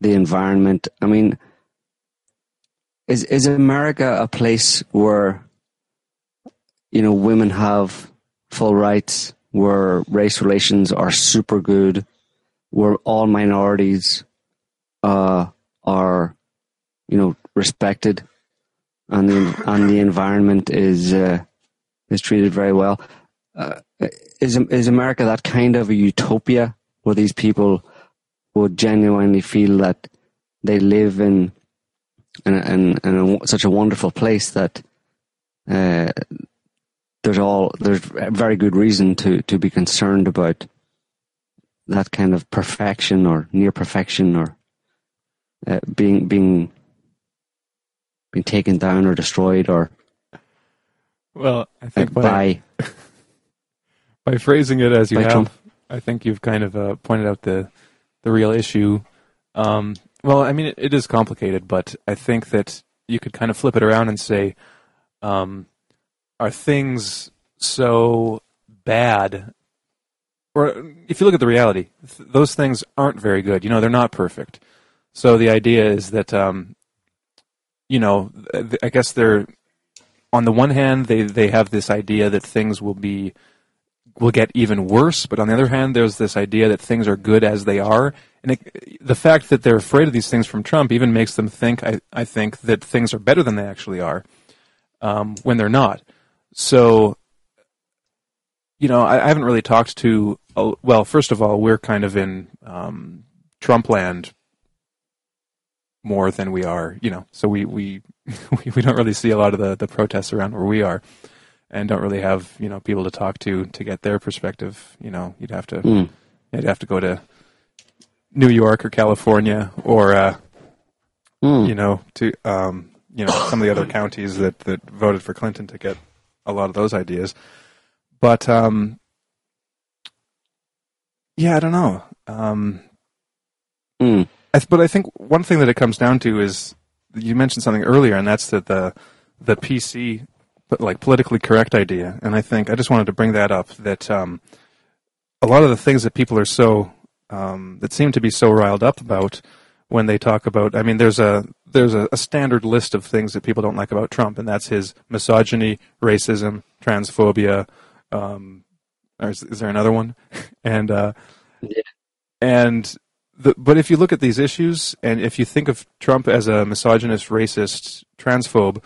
the environment. I mean, is is America a place where, you know, women have full rights, where race relations are super good, where all minorities uh, are, you know, respected, and the and the environment is uh, is treated very well. Uh, is is America that kind of a utopia where these people would genuinely feel that they live in in, in, in a, such a wonderful place that uh, there's all there's very good reason to to be concerned about that kind of perfection or near perfection or uh, being being being taken down or destroyed or Well, I think by, (laughs) by phrasing it as you have, Trump. I think you've kind of uh, pointed out the the real issue. Um, well, I mean, it, it is complicated, but I think that you could kind of flip it around and say, um, are things so bad? Or if you look at the reality, th- those things aren't very good. You know, they're not perfect. So the idea is that, um, you know, th- I guess they're on the one hand they they have this idea that things will be will get even worse, but on the other hand, there's this idea that things are good as they are. And it, the fact that they're afraid of these things from Trump even makes them think, I, I think, that things are better than they actually are um, when they're not. So, you know, I, I haven't really talked to, uh, well, first of all, we're kind of in um, Trump land more than we are, you know, so we, we, (laughs) we, we don't really see a lot of the, the protests around where we are and don't really have you know people to talk to to get their perspective. You know, you'd have to Mm. you'd have to go to New York or California or uh, Mm. you know to um, you know some of the other counties that that voted for Clinton to get a lot of those ideas. But um, yeah, I don't know. Um, Mm. I th- but I think one thing that it comes down to is you mentioned something earlier, and that's that the the PC, but like politically correct idea. And I think I just wanted to bring that up that um, a lot of the things that people are so um, that seem to be so riled up about when they talk about. I mean, there's a there's a, a standard list of things that people don't like about Trump, and that's his misogyny, racism, transphobia. Um, or is, is there another one? (laughs) and uh, Yeah. and the, but if you look at these issues, and if you think of Trump as a misogynist, racist, transphobe,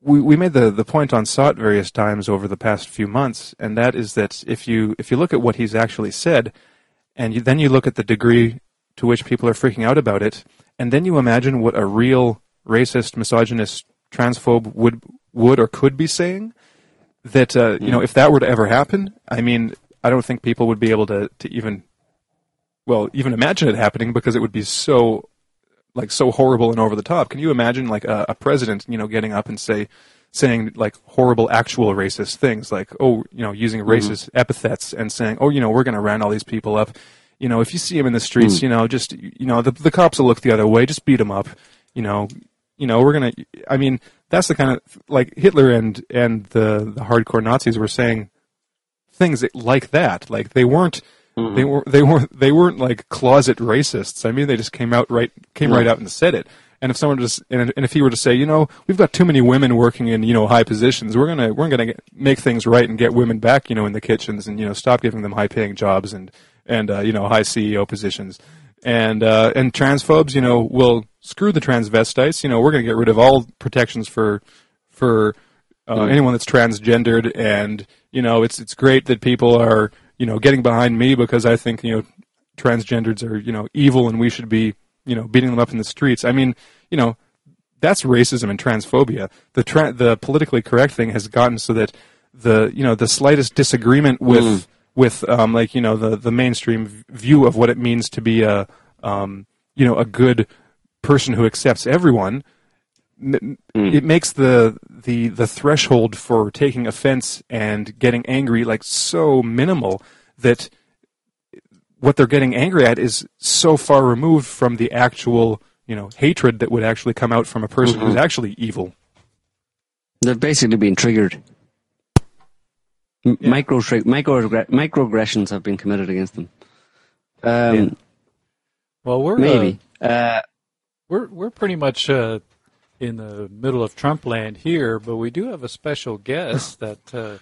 we, we made the, the point on SOTT various times over the past few months, and that is that if you if you look at what he's actually said, and you, then you look at the degree to which people are freaking out about it, and then you imagine what a real racist, misogynist, transphobe would would or could be saying, that uh, you know if that were to ever happen, I mean, I don't think people would be able to to even well even imagine it happening because it would be so like so horrible and over the top. Can you imagine like a, a president, you know, getting up and say saying like horrible actual racist things like oh, you know, using racist epithets and saying, "Oh, you know, we're going to round all these people up." You know, if you see them in the streets, hmm. you know, just you know, the the cops will look the other way, just beat them up. You know, you know, we're going to I mean, that's the kind of like Hitler and and the the hardcore Nazis were saying things like that. Like they weren't hmm. they were they weren't they weren't like closet racists. I mean, they just came out right came hmm. right out and said it. And if someone just and, and if he were to say, you know, we've got too many women working in you know high positions, we're gonna we're gonna get, make things right and get women back, you know, in the kitchens and you know stop giving them high paying jobs and and uh, you know high CEO positions. And uh, and transphobes, you know, will screw the transvestites. You know, we're gonna get rid of all protections for for uh, anyone that's transgendered, and you know, it's it's great that people are you know getting behind me because I think you know transgenders are you know evil and we should be you know beating them up in the streets. I mean, you know, that's racism and transphobia. The tra- the politically correct thing has gotten so that the you know the slightest disagreement with with um, like you know the the mainstream view of what it means to be a um, you know a good person who accepts everyone n- it makes the the the threshold for taking offense and getting angry like so minimal that what they're getting angry at is so far removed from the actual you know hatred that would actually come out from a person who's actually evil They've basically been triggered. M- Micro, tri- micro microaggressions have been committed against them. Um, Yeah. Well, we're Maybe. uh, Uh, we're we're pretty much uh, in the middle of Trump land here, but we do have a special guest that uh,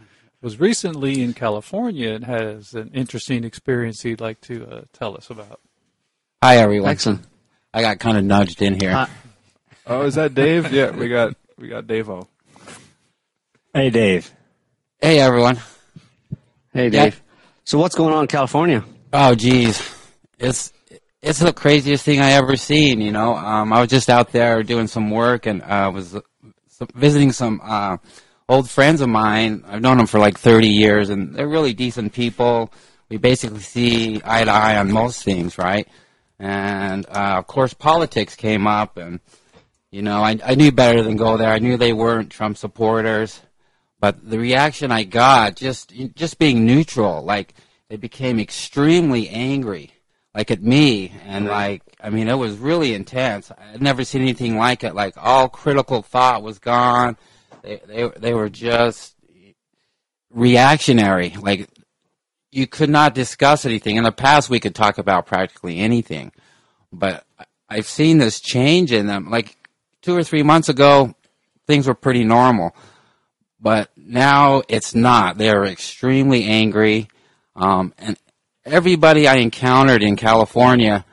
was recently in California and has an interesting experience he'd like to uh, tell us about. Hi, everyone. excellent. I got kind of nudged in here. Hi. oh is that dave (laughs) yeah we got we got dave o Hey, Dave. hey, everyone. Hey, Yeah. Dave. So what's going on in California? Oh, geez, it's it's the craziest thing I ever seen. You know, um, I was just out there doing some work and uh, was uh, visiting some uh, old friends of mine. I've known them for like 30 years, and they're really decent people. We basically see eye to eye on most things, right? And uh, of course, politics came up, and You know, I, I knew better than go there. I knew they weren't Trump supporters, but the reaction I got, just just being neutral, like they became extremely angry, like at me, and like I mean, it was really intense. I'd never seen anything like it. Like all critical thought was gone. They they were just reactionary. Like you could not discuss anything. In the past, we could talk about practically anything, but I've seen this change in them. Like two or three months ago, things were pretty normal, but now it's not. They are extremely angry, um, and everybody I encountered in California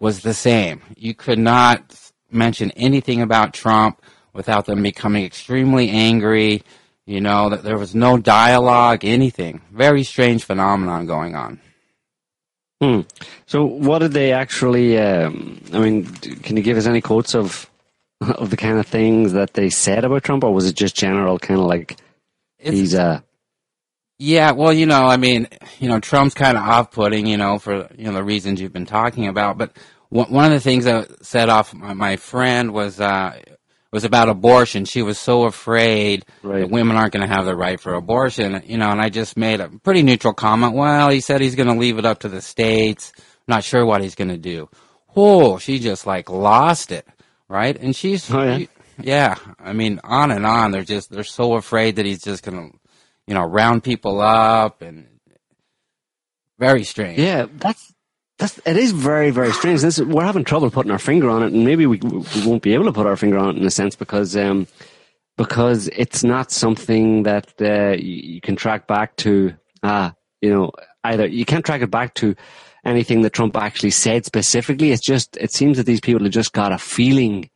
was the same. You could not mention anything about Trump without them becoming extremely angry. You know, that there was no dialogue, anything. Very strange phenomenon going on. Hmm. So, what did they actually? Um, I mean, can you give us any quotes of (laughs) of the kind of things that they said about Trump, or was it just general, kind of like It's- he's a? Yeah, well, you know, I mean, you know, Trump's kind of off-putting, you know, for you know the reasons you've been talking about. But one one of the things that set off my, my friend was uh, was about abortion. She was so afraid that women aren't going to have the right for abortion, you know. And I just made a pretty neutral comment. Well, he said he's going to leave it up to the states. Not sure what he's going to do. Oh, she just like lost it, right? And she's Oh, yeah? yeah. I mean, on and on. They're just they're so afraid that he's just going to you know, round people up and very strange. Yeah, that's that's it is very very strange. This we're having trouble putting our finger on it, and maybe we we won't be able to put our finger on it in a sense because um because it's not something that uh, you, can track back to. Ah, you know, either you can't track it back to anything that Trump actually said specifically. It's just it seems that these people have just got a feeling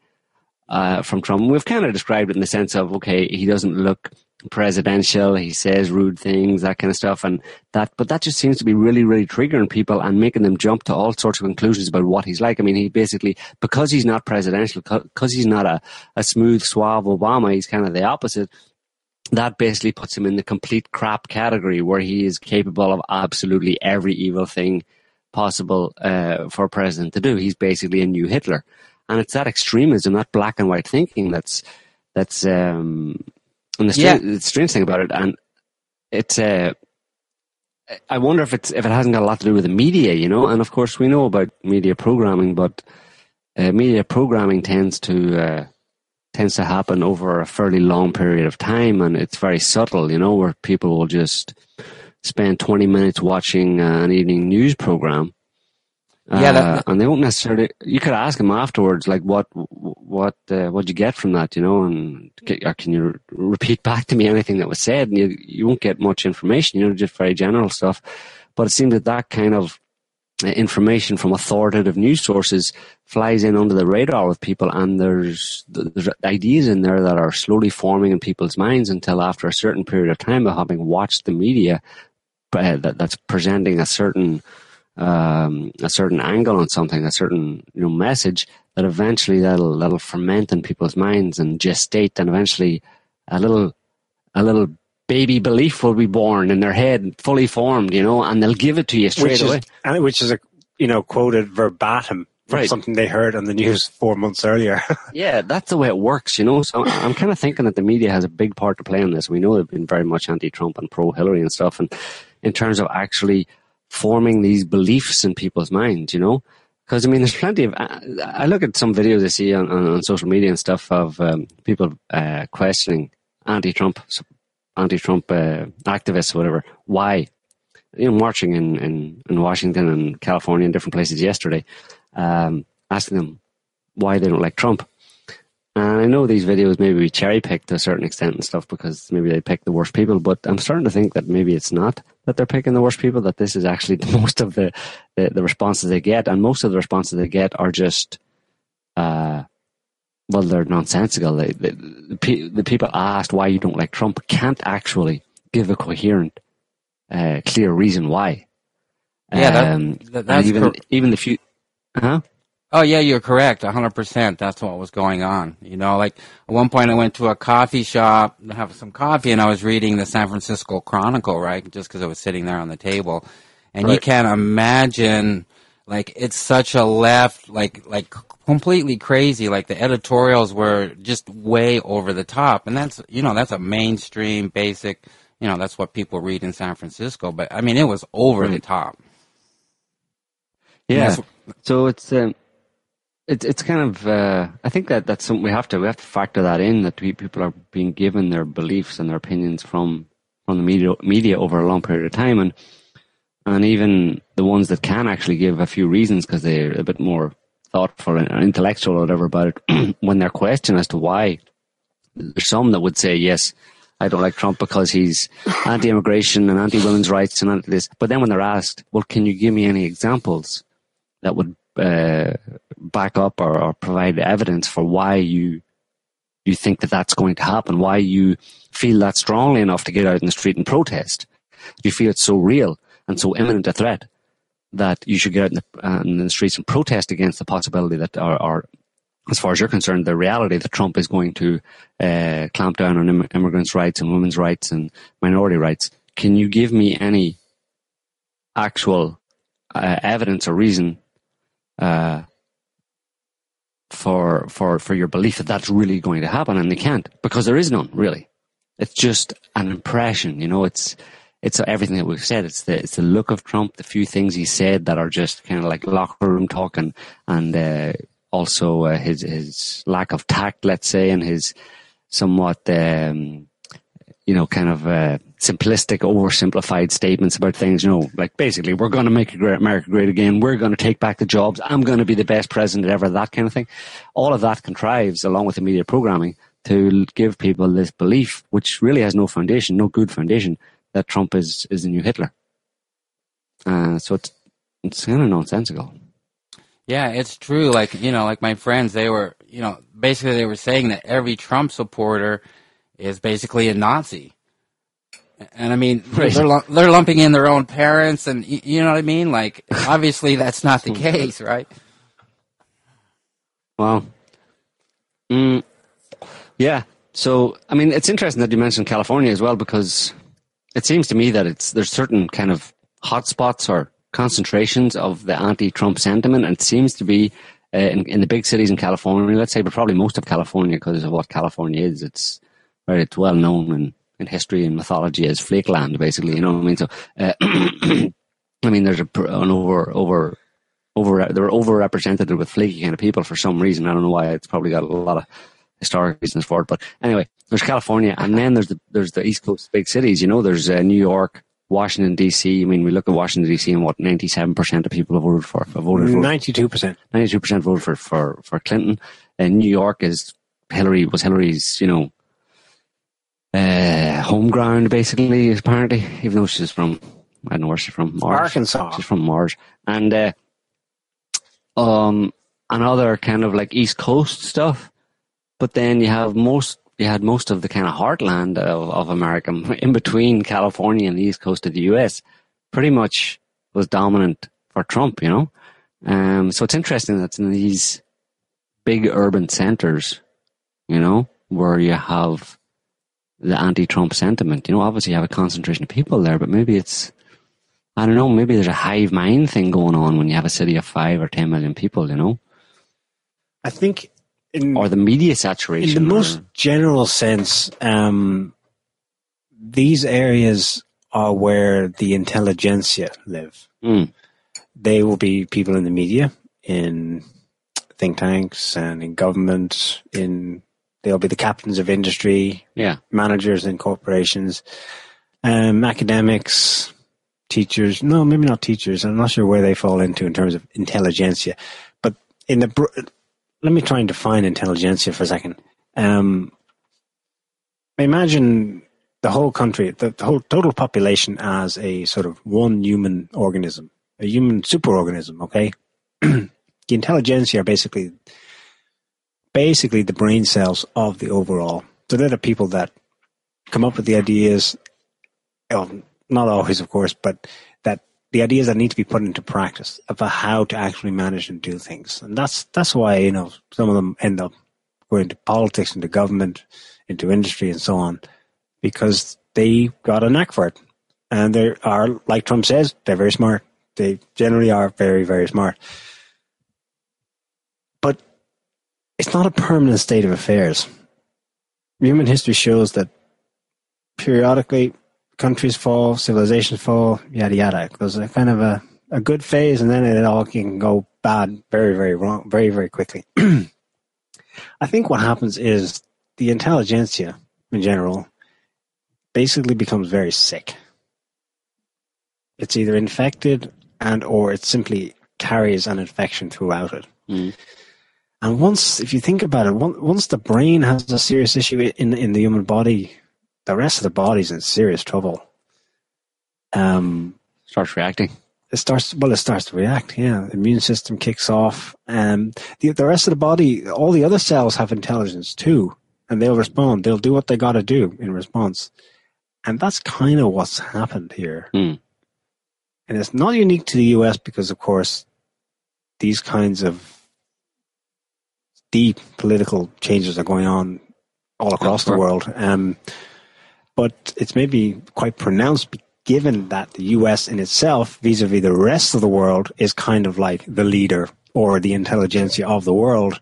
uh, from Trump. We've kind of described it in the sense of okay, he doesn't look presidential. He says rude things, that kind of stuff, and that. But that just seems to be really, really triggering people and making them jump to all sorts of conclusions about what he's like. I mean, he basically because he's not presidential, because he's not a, a smooth, suave Obama. He's kind of the opposite. That basically puts him in the complete crap category where he is capable of absolutely every evil thing possible uh, for a president to do. He's basically a new Hitler, and it's that extremism, that black and white thinking that's that's um, and the, Yeah. the strange thing about it, and it's uh, I wonder if it's if it hasn't got a lot to do with the media, you know. And of course, we know about media programming, but uh, media programming tends to uh, tends to happen over a fairly long period of time, and it's very subtle, you know, where people will just spend twenty minutes watching uh, an evening news program. Yeah, that- Uh, and they won't necessarily. You could ask them afterwards, like, what, what, uh, what'd you get from that, you know, and can you re- repeat back to me anything that was said? And you, you won't get much information, you know, just very general stuff. But it seems that that kind of uh, information from authoritative news sources flies in under the radar with people, and there's there's ideas in there that are slowly forming in people's minds until after a certain period of time of having watched the media uh, that, that's presenting a certain um, a certain angle on something, a certain you know message that eventually that'll that'll ferment in people's minds and gestate, and eventually a little a little baby belief will be born in their head, fully formed, you know, and they'll give it to you straight which away. is and which is a you know quoted verbatim from Right. something they heard on the news four months earlier. (laughs) Yeah, that's the way it works, you know. So I'm kind of thinking that the media has a big part to play in this. We know they've been very much anti-Trump and pro-Hillary and stuff, and in terms of actually forming these beliefs in people's minds, you know. Because I mean, there's plenty of. I I look at some videos I see on, on, on social media and stuff of um, people uh, questioning anti-Trump, anti-Trump uh, activists, whatever. Why? You know, marching in, in, in Washington and California and different places yesterday, um, asking them why they don't like Trump. And I know these videos maybe we cherry picked to a certain extent and stuff because maybe they pick the worst people, but I'm starting to think that maybe it's not that they're picking the worst people, that this is actually (laughs) the most of the, the, the responses they get. And most of the responses they get are just, uh, well, they're nonsensical. They, they, the, pe- the people asked why you don't like Trump can't actually give a coherent, uh, clear reason why. Yeah, that- Um, that- that's even, cor- even the few, huh? Oh yeah, you're correct, hundred percent. That's what was going on. You know, like at one point I went to a coffee shop to have some coffee, and I was reading the San Francisco Chronicle, right? Just because it was sitting there on the table, and you can't imagine, like it's such a left, like like completely crazy. Like the editorials were just way over the top, and that's you know that's a mainstream basic. You know that's what people read in San Francisco. But I mean, it was over the top. Yeah. So it's um, it's it's kind of uh, I think that that's something we have to we have to factor that in that people are being given their beliefs and their opinions from from the media media over a long period of time. And and even the ones that can actually give a few reasons because they're a bit more thoughtful and intellectual or whatever about it (clears throat) when they're questioned as to why. There's some that would say yes I don't like Trump because he's anti-immigration and anti-women's rights and anti this but then when they're asked well can you give me any examples that would uh, back up or, or provide evidence for why you you think that that's going to happen, why you feel that strongly enough to get out in the street and protest. You feel it's so real and so imminent a threat that you should get out in the, uh, in the streets and protest against the possibility that, or, or as far as you're concerned, the reality that Trump is going to uh, clamp down on Im- immigrants' rights and women's rights and minority rights. Can you give me any actual uh, evidence or reason uh, for for for your belief that that's really going to happen, and they can't because there is none really. It's just an impression, you know. It's it's everything that we've said. It's the it's the look of Trump, the few things he said that are just kind of like locker room talk, and and uh, also uh, his his lack of tact, let's say, and his somewhat um, you know kind of uh, simplistic, oversimplified statements about things. You know, like basically, we're going to make America great again. We're going to take back the jobs. I'm going to be the best president ever. That kind of thing. All of that contrives, along with the media programming, to give people this belief, which really has no foundation, no good foundation, that Trump is is the new Hitler. Uh, so it's it's kind of nonsensical. Yeah, it's true. Like you know, like my friends, they were you know basically they were saying that every Trump supporter is basically a Nazi. And I mean, Right. they're they're lumping in their own parents, and y- you know what I mean. Like, obviously, that's not the case, right? Wow. Mm, yeah. So, I mean, it's interesting that you mentioned California as well because it seems to me that it's there's certain kind of hotspots or concentrations of the anti-Trump sentiment, and it seems to be uh, in, in the big cities in California. Let's say, but probably most of California because of what California is. It's very it's well known in, in history and mythology as flake land, basically. You know what I mean? So, uh, (clears throat) I mean, there's a, an over over over they're overrepresented with flaky kind of people for some reason. I don't know why. It's probably got a lot of historic reasons for it. But anyway, there's California, and then there's the there's the East Coast big cities. You know, there's uh, New York, Washington D.C. I mean, we look at Washington D.C. and what 97 percent of people have voted for. Have voted for Ninety-two percent. 92 percent voted for for for Clinton. And New York is Hillary was Hillary's you know uh, home ground basically apparently, even though she's from I don't know where she's from Mars. Arkansas. She's from Mars, and uh, um another kind of like East Coast stuff. But then you have most you had most of the kind of heartland of, of America (laughs) in between California and the East Coast of the US, pretty much was dominant for Trump, you know. Um, so it's interesting that in these big urban centers, you know, where you have the anti-Trump sentiment. You know, obviously you have a concentration of people there, but maybe it's I don't know, maybe there's a hive mind thing going on when you have a city of five or ten million people, you know, I think in or the media saturation. in the or- most general sense, um, these areas are where the intelligentsia live. Mm. They will be people in the media, in think tanks, and in government. In they'll be the captains of industry, yeah, managers in corporations, um, academics, teachers. No, maybe not teachers. I'm not sure where they fall into in terms of intelligentsia. But in the let me try and define intelligentsia for a second. Um, imagine the whole country, the, the whole total population as a sort of one human organism, a human superorganism. Okay, (clears throat) the intelligentsia are basically basically the brain cells of the overall. So they're the people that come up with the ideas. Well, not always, of course, but that the ideas that need to be put into practice about how to actually manage and do things. And that's that's why you know some of them end up going into politics, into government, into industry, and so on, because they got a knack for it. And they are, like Trump says, they're very smart. They generally are very, very smart. But it's not a permanent state of affairs. Human history shows that periodically countries fall, civilizations fall, yada yada. There's a kind of a, a good phase, and then it all can go bad very, very wrong, very, very quickly. (clears throat) I think what happens is the intelligentsia in general basically becomes very sick. It's either infected and or it simply carries an infection throughout it. Mm. And once, if you think about it, once the brain has a serious issue in in the human body, the rest of the body's in serious trouble. Um, starts reacting. It starts well. It starts to react. Yeah, the immune system kicks off, and the the rest of the body, all the other cells have intelligence too, and they'll respond. They'll do what they got to do in response, and that's kind of what's happened here. Mm. And it's not unique to the U.S. because, of course, these kinds of deep political changes are going on all across the world. Um, but it's maybe quite pronounced given that the US in itself, vis a vis the rest of the world, is kind of like the leader or the intelligentsia of the world.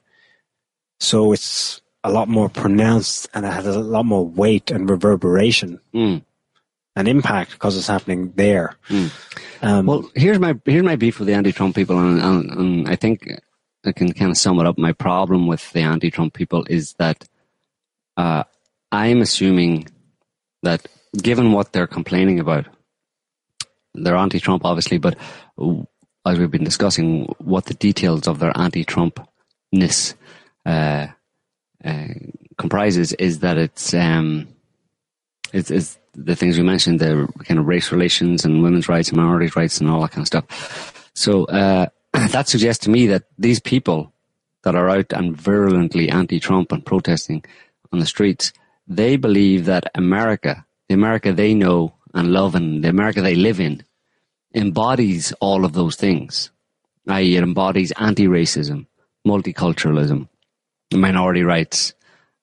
So it's a lot more pronounced and it has a lot more weight and reverberation mm. and impact because it's happening there. Mm. Um, well, here's my here's my beef with the anti-Trump people, and, and, and I think I can kind of sum it up. My problem with the anti-Trump people is that uh, I'm assuming that given what they're complaining about, they're anti-Trump, obviously, but as we've been discussing, what the details of their anti-Trumpness uh, uh, comprises is that it's, um, it's, it's the things we mentioned, the kind of race relations and women's rights and minorities' rights and all that kind of stuff. So uh, (clears throat) that suggests to me that these people that are out and virulently anti-Trump and protesting on the streets, they believe that America, the America they know and love and the America they live in, embodies all of those things. I.e., it embodies anti-racism, multiculturalism, minority rights,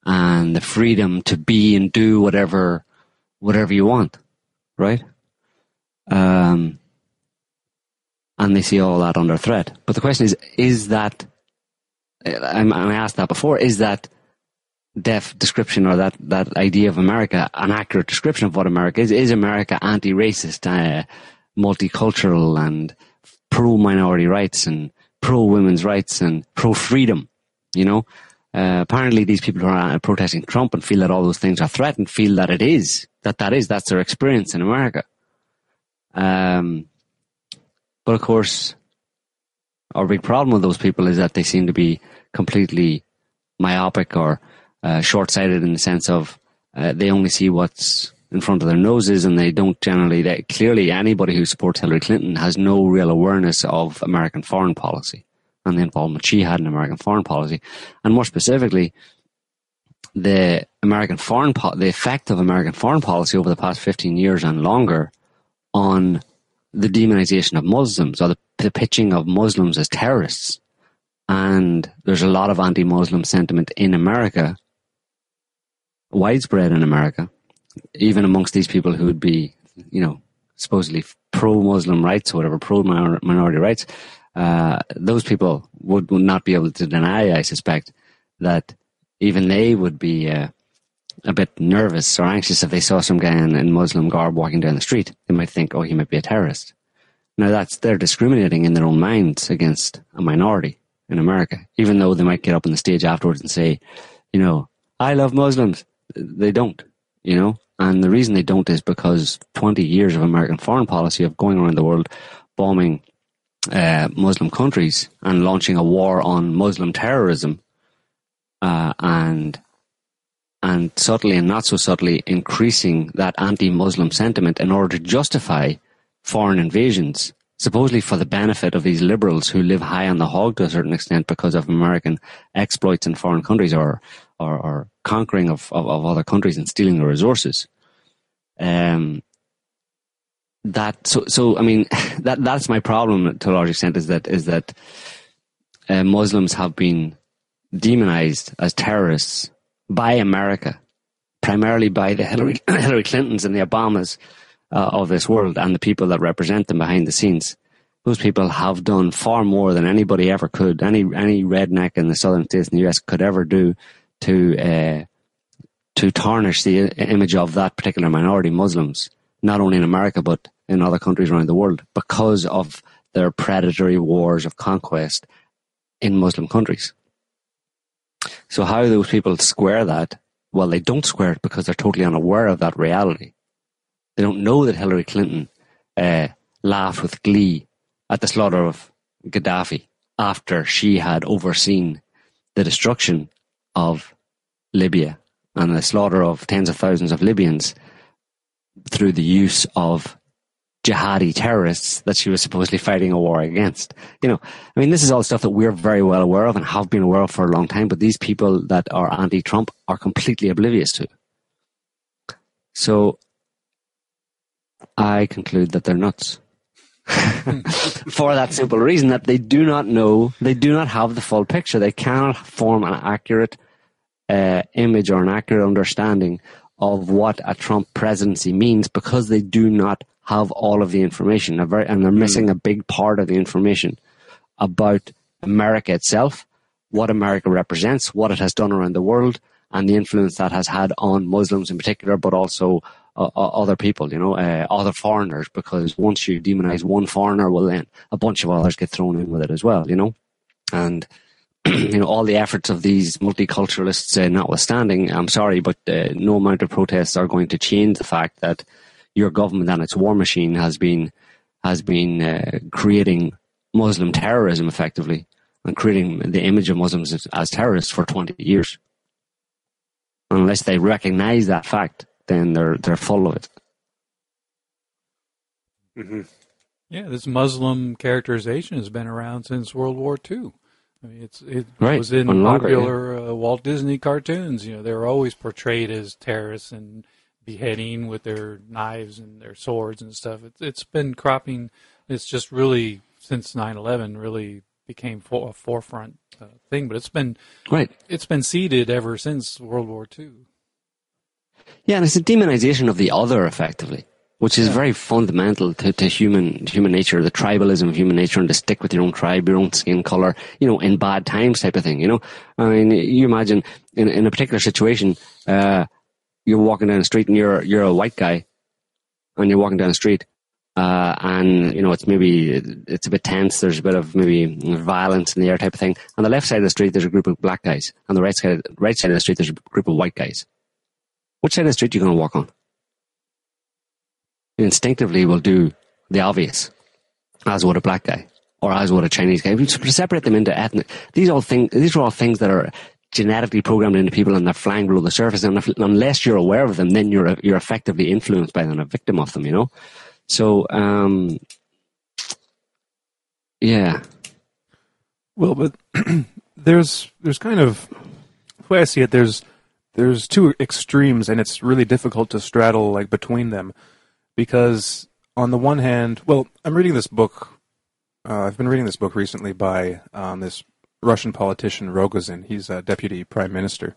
and the freedom to be and do whatever, whatever you want, right? Um, and they see all that under threat. But the question is, is that, I, I asked that before, is that deaf description or that, that idea of America an accurate description of what America is? Is America anti-racist, uh, multicultural and pro-minority rights and pro-women's rights and pro-freedom? You know, uh, apparently these people who are protesting Trump and feel that all those things are threatened feel that it is, that that is, that's their experience in America. Um, but of course, our big problem with those people is that they seem to be completely myopic or uh, short-sighted in the sense of uh, they only see what's in front of their noses and they don't generally they, clearly anybody who supports Hillary Clinton has no real awareness of American foreign policy and the involvement she had in American foreign policy. And more specifically the American foreign po- the effect of American foreign policy over the past 15 years and longer on the demonization of Muslims or the, the pitching of Muslims as terrorists. And there's a lot of anti Muslim sentiment in America, widespread in America, even amongst these people who would be, you know, supposedly pro Muslim rights or whatever, pro minority rights. Uh, those people would, would not be able to deny, I suspect, that even they would be uh, a bit nervous or anxious if they saw some guy in, in Muslim garb walking down the street. They might think, oh, he might be a terrorist. Now that's, they're discriminating in their own minds against a minority in America, even though they might get up on the stage afterwards and say, you know, I love Muslims. They don't, you know, and the reason they don't is because 20 years of American foreign policy of going around the world bombing uh, Muslim countries and launching a war on Muslim terrorism uh, and and subtly and not so subtly increasing that anti-Muslim sentiment in order to justify foreign invasions, supposedly for the benefit of these liberals who live high on the hog to a certain extent because of American exploits in foreign countries or or, or conquering of, of, of, other countries and stealing their resources. Um, that so so I mean (laughs) that that's my problem to a large extent is that is that uh, Muslims have been demonized as terrorists by America, primarily by the Hillary, (clears throat) Hillary Clintons and the Obamas uh, of this world and the people that represent them behind the scenes. those people have done far more than anybody ever could. Any any redneck in the southern states in the U.S. could ever do to uh, to tarnish the image of that particular minority, Muslims, not only in America but in other countries around the world, because of their predatory wars of conquest in Muslim countries. So how those people square that? Well, they don't square it because they're totally unaware of that reality. They don't know that Hillary Clinton uh, laughed with glee at the slaughter of Gaddafi after she had overseen the destruction of Libya and the slaughter of tens of thousands of Libyans through the use of jihadi terrorists that she was supposedly fighting a war against. You know, I mean, this is all stuff that we're very well aware of and have been aware of for a long time, but these people that are anti Trump are completely oblivious to. So I conclude that they're nuts. (laughs) for that simple reason that they do not know, they do not have the full picture. They cannot form an accurate uh, image or an accurate understanding of what a Trump presidency means because they do not have all of the information. They're very, and they're missing a big part of the information about America itself, what America represents, what it has done around the world, and the influence that has had on Muslims in particular, but also uh, uh, other people, you know, uh, other foreigners, because once you demonize one foreigner, well, then a bunch of others get thrown in with it as well, you know? And, (clears throat) you know, all the efforts of these multiculturalists uh, notwithstanding, I'm sorry, but uh, no amount of protests are going to change the fact that your government and its war machine has been has been uh, creating Muslim terrorism effectively and creating the image of Muslims as, as terrorists for 20 years. Unless they recognize that fact, then they're they're full of it. Yeah, this Muslim characterization has been around since World War II. I mean, it's it Right, was in and longer, popular uh, Walt Disney cartoons. You know, they were always portrayed as terrorists and beheading with their knives and their swords and stuff. It's it's been cropping. It's just really since 9/11 really became for, a forefront uh, thing. But it's been Right. it's been seeded ever since World War II. Yeah, and it's a demonization of the other, effectively, which is very fundamental to, to human human nature, the tribalism of human nature, and to stick with your own tribe, your own skin color, you know, in bad times type of thing. You know, I mean, you imagine in in a particular situation, uh, you're walking down the street and you're you're a white guy, and you're walking down the street. Uh, and you know it's maybe it's a bit tense. There's a bit of maybe violence in the air type of thing. On the left side of the street, there's a group of black guys. On the right side, right side of the street, there's a group of white guys. Which side of the street are you going to walk on? You instinctively will do the obvious, as would a black guy, or as would a Chinese guy. We separate them into ethnic. These all things. These are all things that are genetically programmed into people, and they're flying below the surface. And if, unless you're aware of them, then you're you're effectively influenced by them, a victim of them. You know. So, um, yeah, Well, but (clears throat) there's there's kind of the way I see it. There's there's two extremes, and it's really difficult to straddle like between them, because on the one hand, well, I'm reading this book. Uh, I've been reading this book recently by um, this Russian politician Rogozin. He's a deputy prime minister,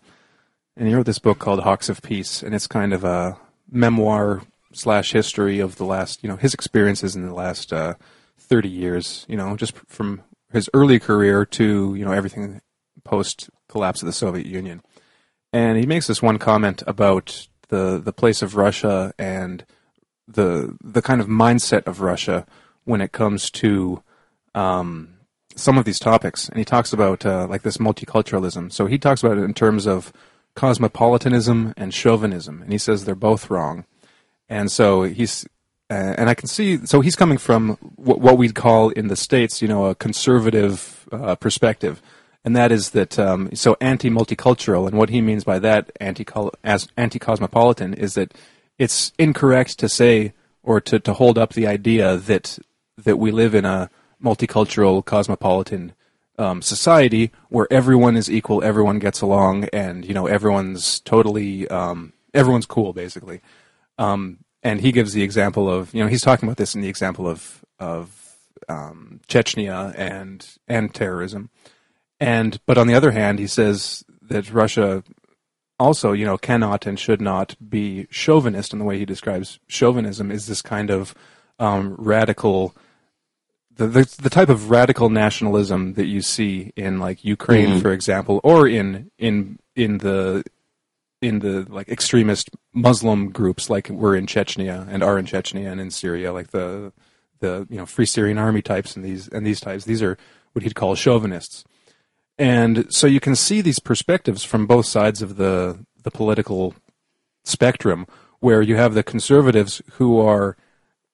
and he wrote this book called Hawks of Peace, and it's kind of a memoir slash history of the last, you know, his experiences in the last uh, 30 years. You know, just from his early career to you know everything post collapse of the Soviet Union. And he makes this one comment about the the place of Russia and the the kind of mindset of Russia when it comes to um, some of these topics. And he talks about uh, like this multiculturalism. So he talks about it in terms of cosmopolitanism and chauvinism, and he says they're both wrong. And so he's uh, and I can see. So he's coming from what, what we'd call in the states, you know, a conservative uh, perspective, and that is that um, so anti-multicultural. And what he means by that anti as anti-cosmopolitan is that it's incorrect to say or to, to hold up the idea that that we live in a multicultural cosmopolitan um, society where everyone is equal, everyone gets along, and you know everyone's totally um, everyone's cool basically. Um, and he gives the example of you know he's talking about this in the example of of um, Chechnya and and terrorism, and but on the other hand he says that Russia also you know cannot and should not be chauvinist in the way he describes chauvinism is this kind of um, radical the, the the type of radical nationalism that you see in like Ukraine, Mhm. for example, or in in in the in the like extremist Muslim groups like were in Chechnya and are in Chechnya and in Syria, like the the you know Free Syrian Army types and these and these types. These are what he'd call chauvinists. And so you can see these perspectives from both sides of the the political spectrum, where you have the conservatives who are,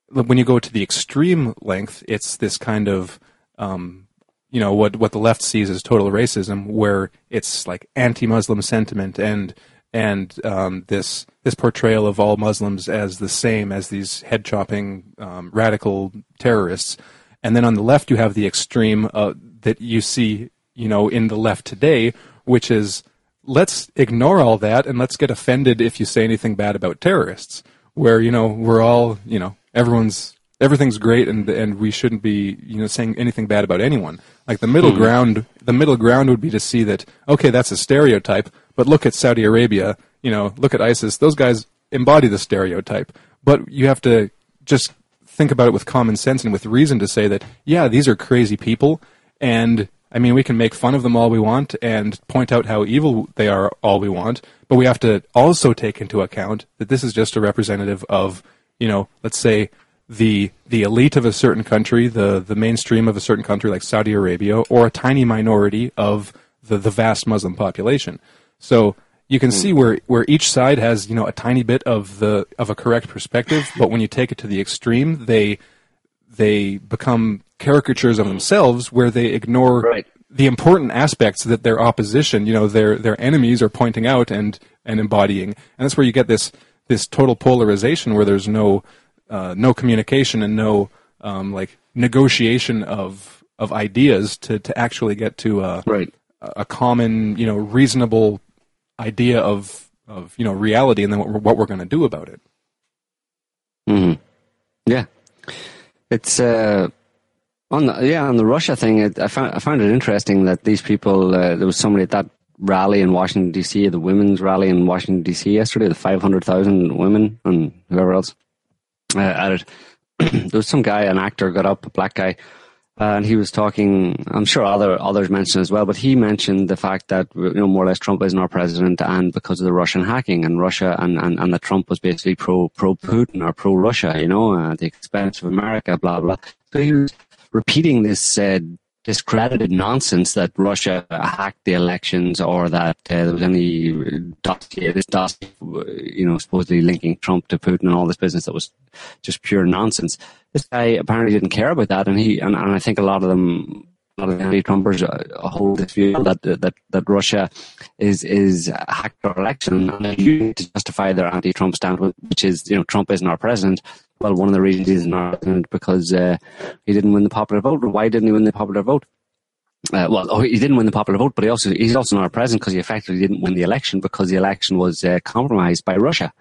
when you go to the extreme length, it's this kind of, um, you know, what what the left sees as total racism, where it's like anti-Muslim sentiment and and um, this this portrayal of all Muslims as the same as these head chopping um, radical terrorists, and then on the left you have the extreme uh, that you see, you know, in the left today, which is let's ignore all that and let's get offended if you say anything bad about terrorists. Where you know we're all, you know, everyone's everything's great and and we shouldn't be, you know, saying anything bad about anyone. Like the middle Mhm. ground, the middle ground would be to see that okay, that's a stereotype, but look at Saudi Arabia, you know, look at ISIS. Those guys embody the stereotype, but you have to just think about it with common sense and with reason to say that yeah, these are crazy people and I mean, we can make fun of them all we want and point out how evil they are all we want, but we have to also take into account that this is just a representative of, you know, let's say the the elite of a certain country, the the mainstream of a certain country like Saudi Arabia, or a tiny minority of the the vast Muslim population. So you can hmm. see where where each side has you know a tiny bit of the of a correct perspective, but when you take it to the extreme, they they become caricatures of themselves where they ignore the important aspects that their opposition, you know, their their enemies are pointing out and and embodying. And that's where you get this this total polarization where there's no uh, no communication and no um, like negotiation of of ideas to to actually get to a right. a common, you know, reasonable idea of of you know reality and then what we're, what we're going to do about it. hmm Yeah, it's uh, on the yeah on the Russia thing. It, I found I found it interesting that these people. Uh, there was somebody at that rally in Washington D.C. The women's rally in Washington D.C. yesterday. The five hundred thousand women and whoever else uh, at it. (clears throat) there was some guy, an actor, got up, a black guy, uh, and he was talking. I'm sure other others mentioned as well, but he mentioned the fact that you know more or less Trump isn't our president, and because of the Russian hacking and Russia, and, and, and that Trump was basically pro pro Putin or pro Russia, you know, at the expense of America, blah blah. So he was repeating this uh, discredited nonsense that Russia hacked the elections or that uh, there was any dossier, this dossier, you know, supposedly linking Trump to Putin and all this business that was just pure nonsense. This guy apparently didn't care about that, and he and, and I think a lot of them. A lot of the anti-Trumpers uh, hold this view that that that Russia is is hacked our election and they use to justify their anti-Trump stand, which is you know Trump isn't our president. Well, one of the reasons he's not because uh, he didn't win the popular vote. Why didn't he win the popular vote? Uh, well, oh, he didn't win the popular vote, but he also he's also not a president because he effectively didn't win the election because the election was uh, compromised by Russia.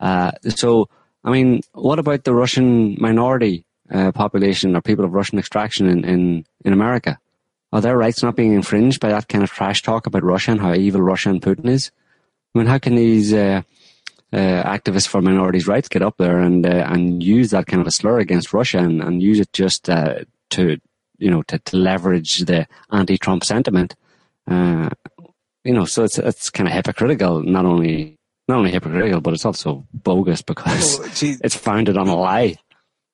Uh, so, I mean, what about the Russian minority uh, population or people of Russian extraction in, in, in America? Are their rights not being infringed by that kind of trash talk about Russia and how evil Russia and Putin is? I mean, how can these uh, activists for minorities' rights get up there and uh, and use that kind of a slur against Russia and, and use it just uh, to you know to, to leverage the anti-Trump sentiment? Uh, you know, so it's it's kind of hypocritical. Not only not only hypocritical, but it's also bogus because Well, see- (laughs) it's founded on a lie.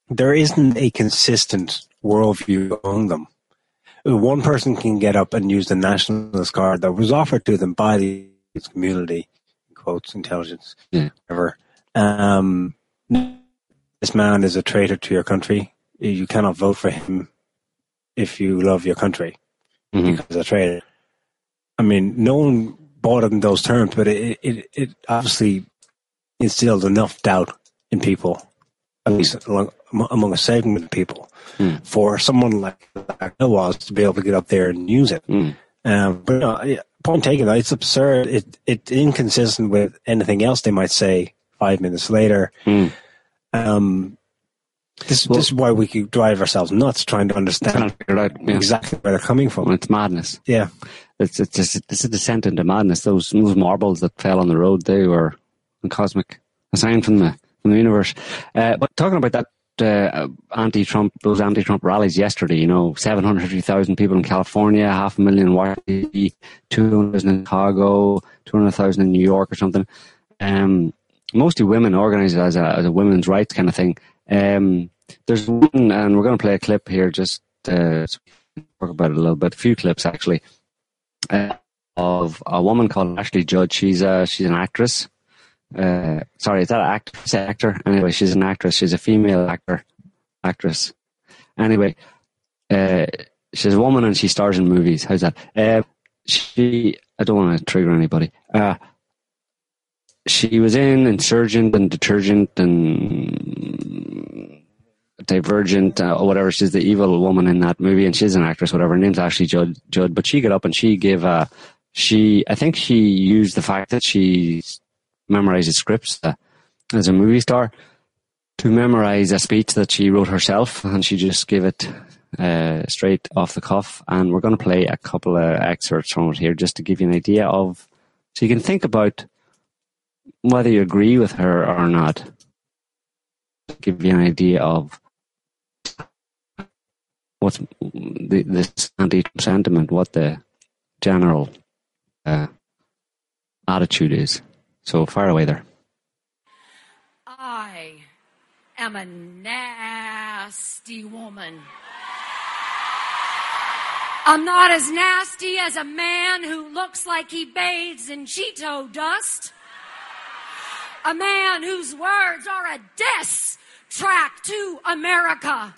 there isn't a consistent worldview among them. One person can get up and use the nationalist card that was offered to them by the community, quotes, intelligence, Yeah. whatever. Um, this man is a traitor to your country. You cannot vote for him if you love your country Mhm. because a traitor. I mean, no one bought it in those terms, but it, it, it obviously instilled enough doubt in people, at least along, among a segment of people, Hmm. for someone like Bill was to be able to get up there and use it. Mm. Um, but no, yeah, point taken. though, It's absurd. It it's inconsistent with anything else they might say five minutes later. Mm. Um, this Well- this is why we could drive ourselves nuts trying to understand (laughs) out. Yeah. exactly where they're coming from. it's madness. Yeah. It's it's just it's a descent into madness. Those those marbles that fell on the road, they were a cosmic, a sign from the from the universe. Uh, but talking about that uh, anti-Trump those anti-Trump rallies yesterday. You know, seven hundred fifty thousand people in California, half a million in Washington, two hundred thousand in Chicago, two hundred thousand in New York or something. Um, mostly women organized as a, as a women's rights kind of thing. Um, there's one, and we're going to play a clip here just uh, so talk about it a little bit. A few clips actually uh, of a woman called Ashley Judd. She's a she's an actress. Uh, sorry, is that actress? Actor? Anyway, she's an actress. She's a female actor, actress. Anyway, uh, she's a woman and she stars in movies. How's that? Uh, she. I don't want to trigger anybody. Uh, she was in Insurgent and Detergent and Divergent uh, or whatever. She's the evil woman in that movie, and she's an actress. Whatever. Her name's Ashley Judd. Judd. But she got up and she gave a. She. I think she used the fact that she memorizes scripts uh, as a movie star to memorize a speech that she wrote herself, and she just gave it uh, straight off the cuff. And we're going to play a couple of excerpts from it here, just to give you an idea of, so you can think about whether you agree with her or not. Give you an idea of what's the, this anti sentiment, what the general uh, attitude is. So far away there. I am a nasty woman. I'm not as nasty as a man who looks like he bathes in Cheeto dust. A man whose words are a diss track to America.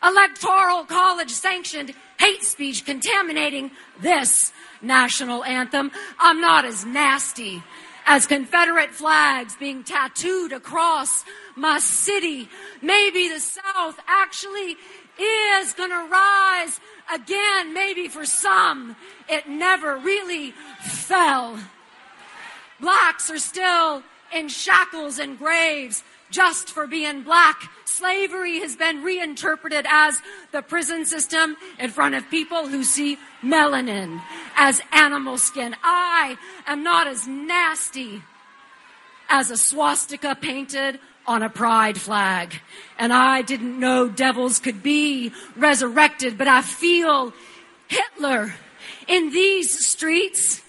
Electoral college sanctioned hate speech contaminating this national anthem. I'm not as nasty as Confederate flags being tattooed across my city. Maybe the South actually is going to rise again. Maybe for some, it never really fell. Blacks are still in shackles and graves just for being black. Slavery has been reinterpreted as the prison system in front of people who see melanin as animal skin. I am not as nasty as a swastika painted on a pride flag. And I didn't know devils could be resurrected, but I feel Hitler in these streets.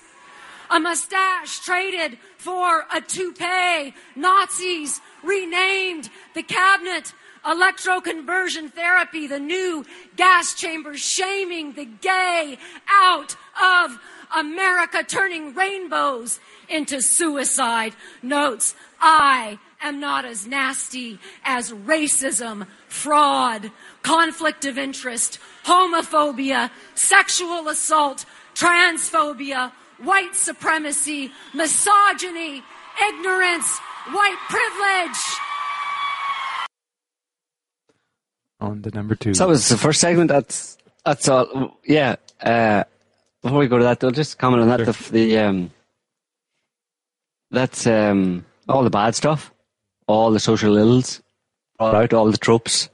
A mustache traded for a toupee. Nazis renamed the cabinet electroconversion therapy, the new gas chambers shaming the gay out of America, turning rainbows into suicide notes. I am not as nasty as racism, fraud, conflict of interest, homophobia, sexual assault, transphobia, white supremacy, misogyny, ignorance, white privilege. On the number two. So that was the first segment. That's that's all. Yeah. Uh, before we go to that, I'll just comment on that. The, the um, that's um, all the bad stuff, all the social ills, brought out all the tropes,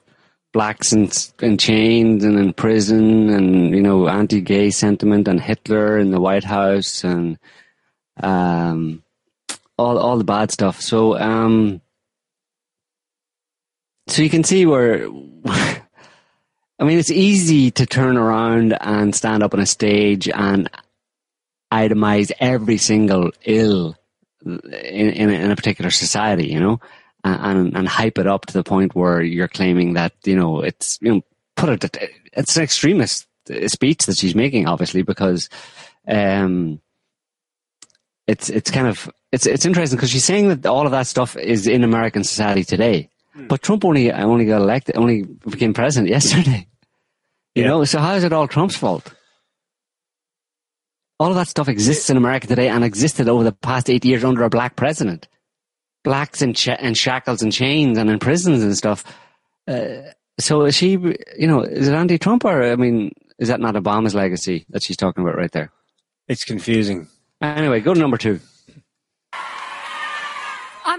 blacks in, in chains and in prison, and you know anti-gay sentiment, and Hitler in the White House, and um, all all the bad stuff. So um, so you can see where. (laughs) I mean, it's easy to turn around and stand up on a stage and itemize every single ill in, in, in a particular society, you know, and, and hype it up to the point where you're claiming that, you know, it's, you know, put it, it's an extremist speech that she's making, obviously, because, um, it's, it's kind of, it's, it's interesting because she's saying that all of that stuff is in American society today. But Trump only, only got elected, only became president (laughs) yesterday. You Yeah. know, so how is it all Trump's fault? All of that stuff exists in America today and existed over the past eight years under a black president. Blacks in, ch- in shackles and chains and in prisons and stuff. Uh, so is she, you know, is it anti-Trump or, I mean, is that not Obama's legacy that she's talking about right there? It's confusing. Anyway, go to number two.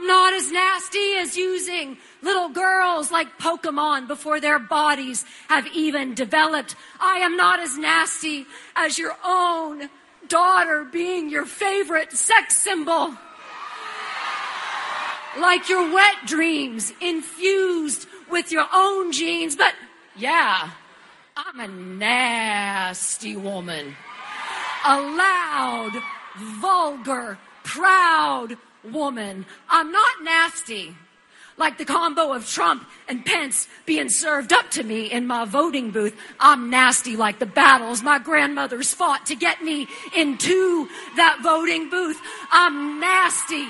I'm not as nasty as using little girls like Pokemon before their bodies have even developed. I am not as nasty as your own daughter being your favorite sex symbol. Like your wet dreams infused with your own genes, but yeah, I'm a nasty woman. A loud, vulgar, proud woman. I'm not nasty. Like the combo of Trump and Pence being served up to me in my voting booth. I'm nasty like the battles my grandmothers fought to get me into that voting booth. I'm nasty.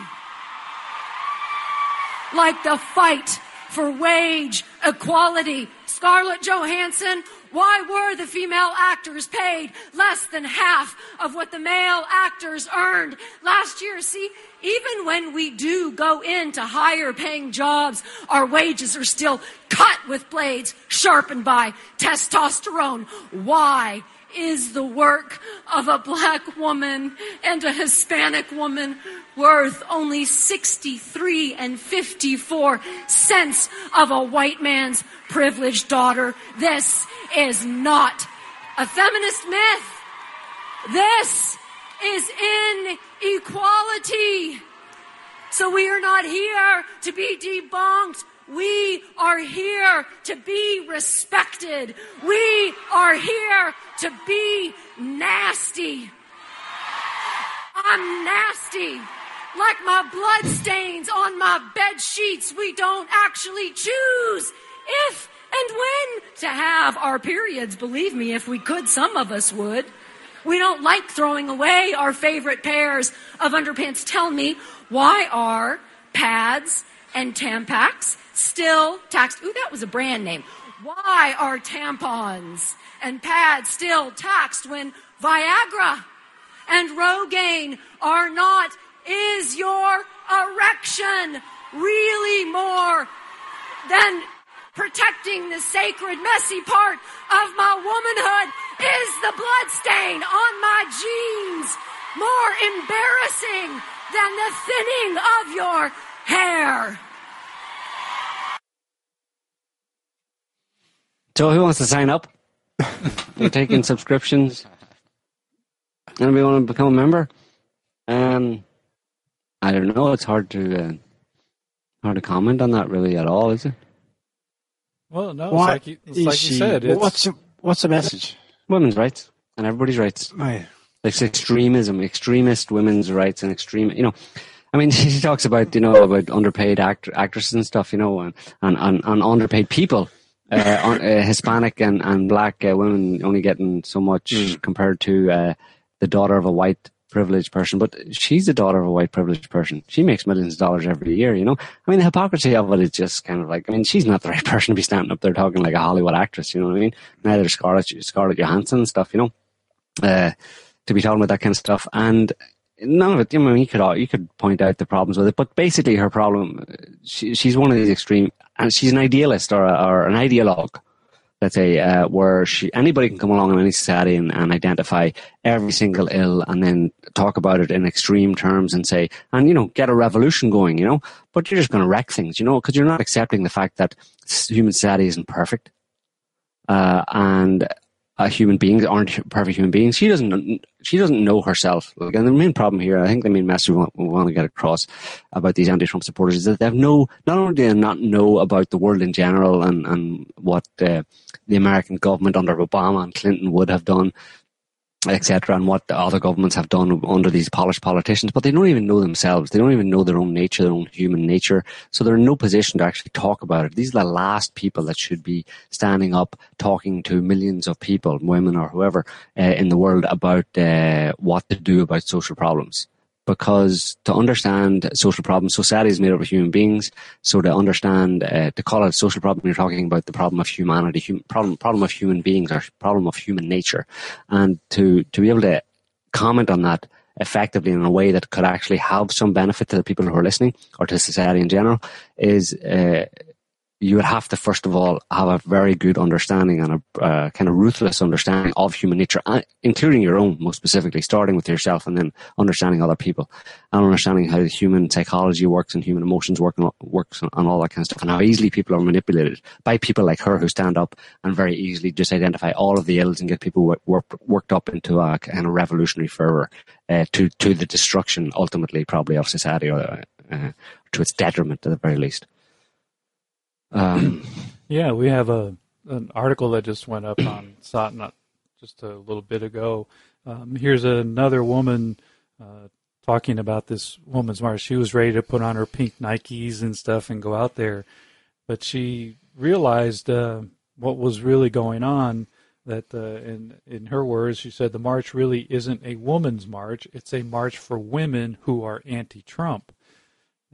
Like the fight for wage equality. Scarlett Johansson, why were the female actors paid less than half of what the male actors earned last year? See, even when we do go into higher paying jobs, our wages are still cut with blades sharpened by testosterone. Why is the work of a black woman and a Hispanic woman worth only 63 and 54 cents of a white man's privileged daughter. This is not a feminist myth. This is inequality. So we are not here to be debunked. We are here to be respected. We are here to be nasty. I'm nasty. Like my blood stains on my bed sheets, we don't actually choose if and when to have our periods. Believe me, if we could, some of us would. We don't like throwing away our favorite pairs of underpants. Tell me, why are pads and Tampax still taxed? Ooh, that was a brand name. Why are tampons and pads still taxed when Viagra and Rogaine are not? Is your erection really more than protecting the sacred, messy part of my womanhood? Is the blood stain on my jeans more embarrassing than the thinning of your hair? So, who wants to sign up? We're taking subscriptions. Anybody want to become a member? Um, I don't know. It's hard to uh, hard to comment on that really at all, is it? Well, no, it's What like you, it's like she- you said. well, It's, what's the, what's the message? Women's rights and everybody's rights. Right. It's extremism, extremist women's rights and extreme. You know, I mean, (laughs) she talks about you know about underpaid act- actresses and stuff. You know, and and, and, and underpaid people. Uh, (laughs) on, uh, Hispanic and, and black uh, women only getting so much compared to uh, the daughter of a white privileged person. But she's the daughter of a white privileged person. She makes millions of dollars every year. You know, I mean, the hypocrisy of it is just kind of like. I mean, she's not the (laughs) right person to be standing up there talking like a Hollywood actress. You know what I mean? Neither Scarlett Scarlett Johansson and stuff. You know, uh, to be talking about that kind of stuff and. None of it. I mean, you could you could point out the problems with it, but basically, her problem. She, she's one of these extreme, and she's an idealist or, a, or an ideologue let's say, uh, where she, anybody can come along in any society and, and identify every single ill and then talk about it in extreme terms and say, and, you know, get a revolution going, you know, but you're just going to wreck things, you know, because you're not accepting the fact that human society isn't perfect. Uh, and uh, human beings aren't perfect human beings. She doesn't. She doesn't know herself. Like, and the main problem here, I think, the main message we want, we want to get across about these anti-Trump supporters is that they have no. Not only do they not know about the world in general and and what uh, the American government under Obama and Clinton would have done, etc., and what the other governments have done under these polished politicians, but they don't even know themselves. They don't even know their own nature, their own human nature. So they're in no position to actually talk about it. These are the last people that should be standing up, talking to millions of people, women or whoever, uh, in the world about uh, what to do about social problems. Because to understand social problems, society is made up of human beings. So to understand, uh, to call it a social problem, you're talking about the problem of humanity, hum, problem, problem of human beings, or problem of human nature. And to, to be able to comment on that effectively in a way that could actually have some benefit to the people who are listening or to society in general is uh, you would have to first of all have a very good understanding and a uh, kind of ruthless understanding of human nature, uh, including your own, most specifically, starting with yourself and then understanding other people and understanding how human psychology works and human emotions work and works and all that kind of stuff, and how easily people are manipulated by people like her who stand up and very easily just identify all of the ills and get people work, work, worked up into a kind of revolutionary fervor uh, to to the destruction ultimately probably of society or uh, to its detriment at the very least. Um, (clears throat) Yeah, we have a an article that just went up on (clears throat) SOTT.net just a little bit ago. Um, here's another woman uh, talking about this woman's march. She was ready to put on her pink Nikes and stuff and go out there, but she realized uh, what was really going on. That uh, in in her words, she said the march really isn't a woman's march; it's a march for women who are anti-Trump.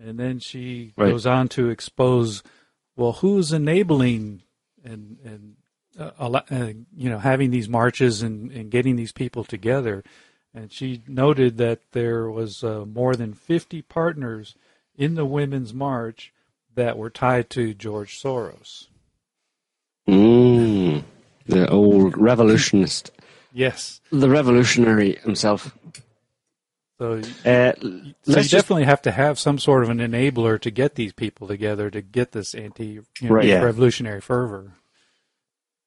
And then she Right. goes on to expose, well, who's enabling and and uh, uh, you know having these marches and, and getting these people together. And she noted that there was uh, more than 50 partners in the women's march that were tied to George Soros. Mm, the old revolutionist, Yes. the revolutionary himself. So, Uh, so you let's just definitely have to have some sort of an enabler to get these people together to get this anti you know, Right. Yeah. revolutionary fervor.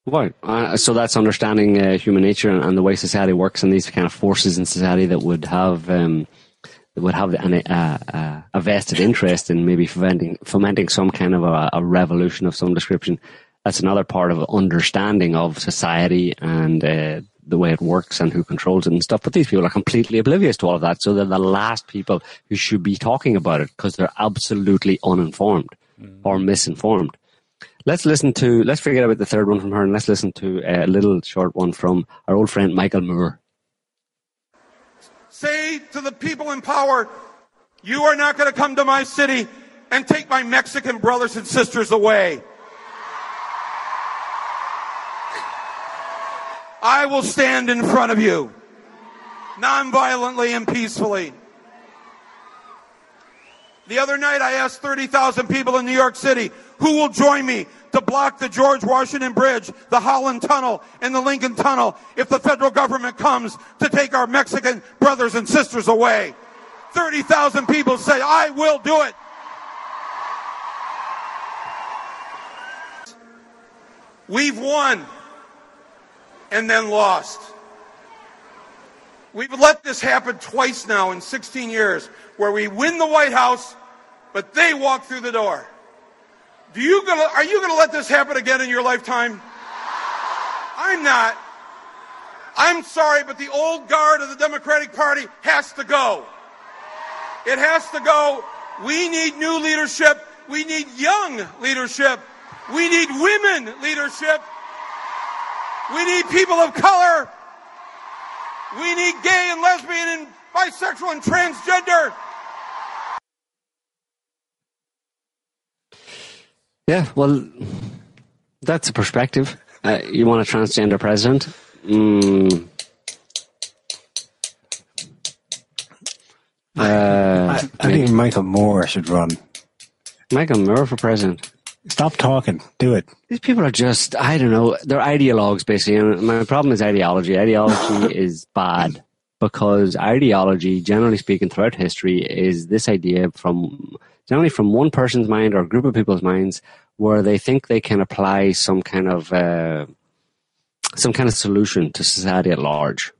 Right. Uh, so that's understanding uh, human nature and, and the way society works, and these kind of forces in society that would have um, that would have an, uh, uh, a vested interest in maybe fomenting fomenting some kind of a, a revolution of some description. That's another part of understanding of society and uh, the way it works and who controls it and stuff. But these people are completely oblivious to all of that, so they're the last people who should be talking about it because they're absolutely uninformed or misinformed. Let's listen to, let's forget about the third one from her and let's listen to uh, a little short one from our old friend Michael Moore. Say to the people in power, you are not going to come to my city and take my Mexican brothers and sisters away. I will stand in front of you, nonviolently and peacefully. The other night I asked 30,000 people in New York City, who will join me to block the George Washington Bridge, the Holland Tunnel, and the Lincoln Tunnel if the federal government comes to take our Mexican brothers and sisters away? 30,000 people say, I will do it. We've won and then lost. We've let this happen twice now in 16 years where we win the White House, but they walk through the door. Do you gonna, are you going to let this happen again in your lifetime? I'm not. I'm sorry, but the old guard of the Democratic Party has to go. It has to go. We need new leadership. We need young leadership. We need women leadership. We need people of color. We need gay and lesbian and bisexual and transgender. Yeah, well, that's a perspective. Uh, you want a transgender president? Mm. Uh, I, I think Michael Moore should run. Michael Moore for president. Stop talking. Do it. These people are just, I don't know, they're ideologues basically. And my problem is ideology. Ideology (laughs) is bad because ideology, generally speaking, throughout history, is this idea from generally from one person's mind or a group of people's minds where they think they can apply some kind of uh, some kind of solution to society at large.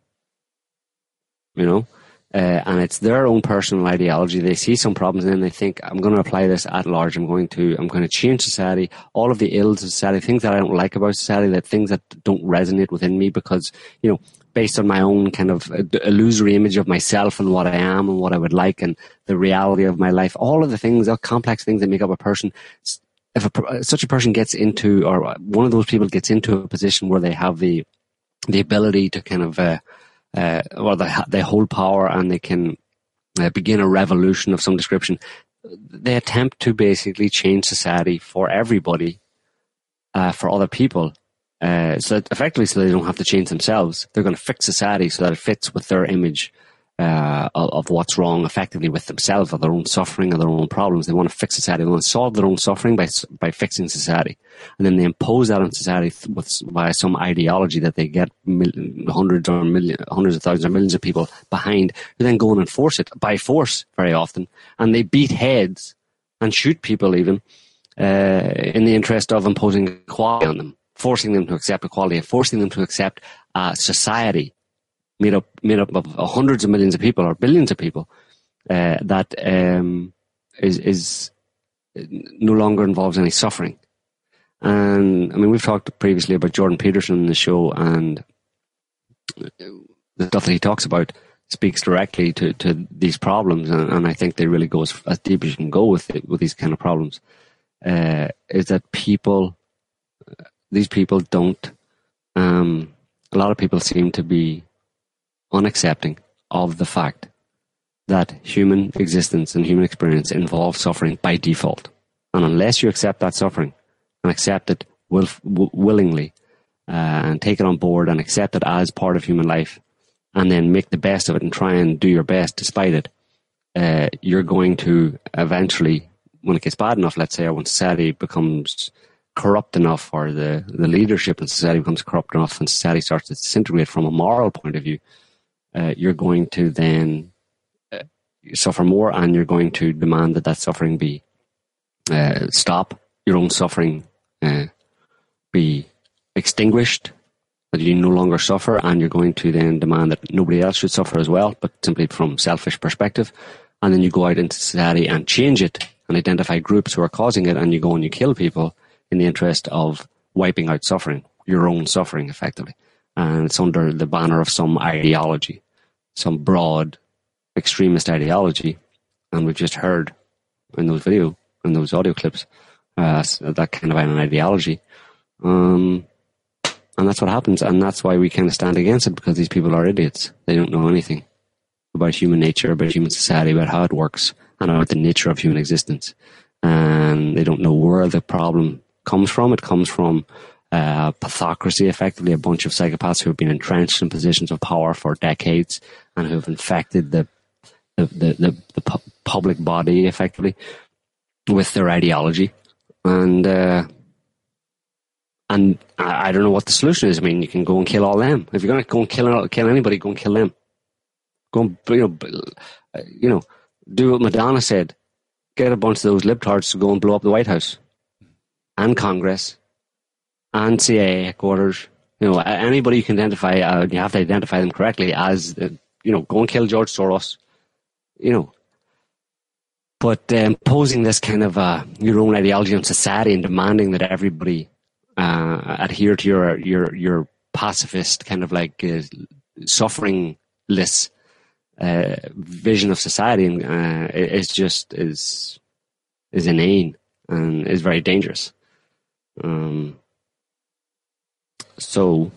You know, uh, and it's their own personal ideology. They see some problems and then they think, I'm going to apply this at large. I'm going to, I'm going to change society, all of the ills of society, things that I don't like about society, that things that don't resonate within me because, you know, based on my own kind of uh, illusory image of myself and what I am and what I would like and the reality of my life, all of the things, all complex things that make up a person. If a, such a person gets into, or one of those people gets into a position where they have the, the ability to kind of, uh, uh, or they, they hold power and they can uh, begin a revolution of some description. They attempt to basically change society for everybody, uh, for other people. Uh, so effectively, so they don't have to change themselves. They're going to fix society so that it fits with their image uh, of, what's wrong, effectively with themselves, or their own suffering, or their own problems. They want to fix society. They want to solve their own suffering by by fixing society, and then they impose that on society th- with by some ideology that they get mil- hundreds or million, hundreds of thousands or millions of people behind, who then go and enforce it by force very often, and they beat heads and shoot people even uh, in the interest of imposing equality on them, forcing them to accept equality, forcing them to accept a society made up made up of hundreds of millions of people or billions of people uh, that um, is is no longer involves any suffering. And I mean, we've talked previously about Jordan Peterson in the show, and the stuff that he talks about speaks directly to, to these problems, and, and I think they really go as, as deep as you can go with it, with these kind of problems. Uh, is that people, these people don't. Um, a lot of people seem to be unaccepting of the fact that human existence and human experience involves suffering by default, and unless you accept that suffering and accept it will, w- willingly uh, and take it on board and accept it as part of human life, and then make the best of it and try and do your best despite it, uh, you're going to eventually, when it gets bad enough, let's say, or when society becomes corrupt enough, or the, the leadership in society becomes corrupt enough, and society starts to disintegrate from a moral point of view, uh, you're going to then uh, suffer more, and you're going to demand that that suffering be uh, stop, your own suffering uh, be extinguished that you no longer suffer and you're going to then demand that nobody else should suffer as well, but simply from selfish perspective. And then you go out into society and change it and identify groups who are causing it and you go and you kill people in the interest of wiping out suffering, your own suffering effectively. And it's under the banner of some ideology, some broad extremist ideology. And we've just heard in those video, in those audio clips, uh, that kind of an ideology. Um, and that's what happens. And that's why we kind of stand against it because these people are idiots. They don't know anything about human nature, about human society, about how it works, and about the nature of human existence. And they don't know where the problem comes from. It comes from uh, pathocracy, effectively a bunch of psychopaths who have been entrenched in positions of power for decades and who have infected the the, the, the, the pu- public body effectively with their ideology. And uh, and I, I, don't know what the solution is. I mean, you can go and kill all them. If you're going to go and kill kill anybody, go and kill them. Go and you know, you know, do what Madonna said. Get a bunch of those libtards to go and blow up the White House, and Congress, and CIA headquarters. You know, anybody you can identify, uh, you have to identify them correctly as, uh, you know, go and kill George Soros. You know, but um, posing this kind of uh, your own ideology on society and demanding that everybody uh, adhere to your your your pacifist kind of like uh, sufferingless uh, vision of society uh, is just is is inane and is very dangerous. Um, so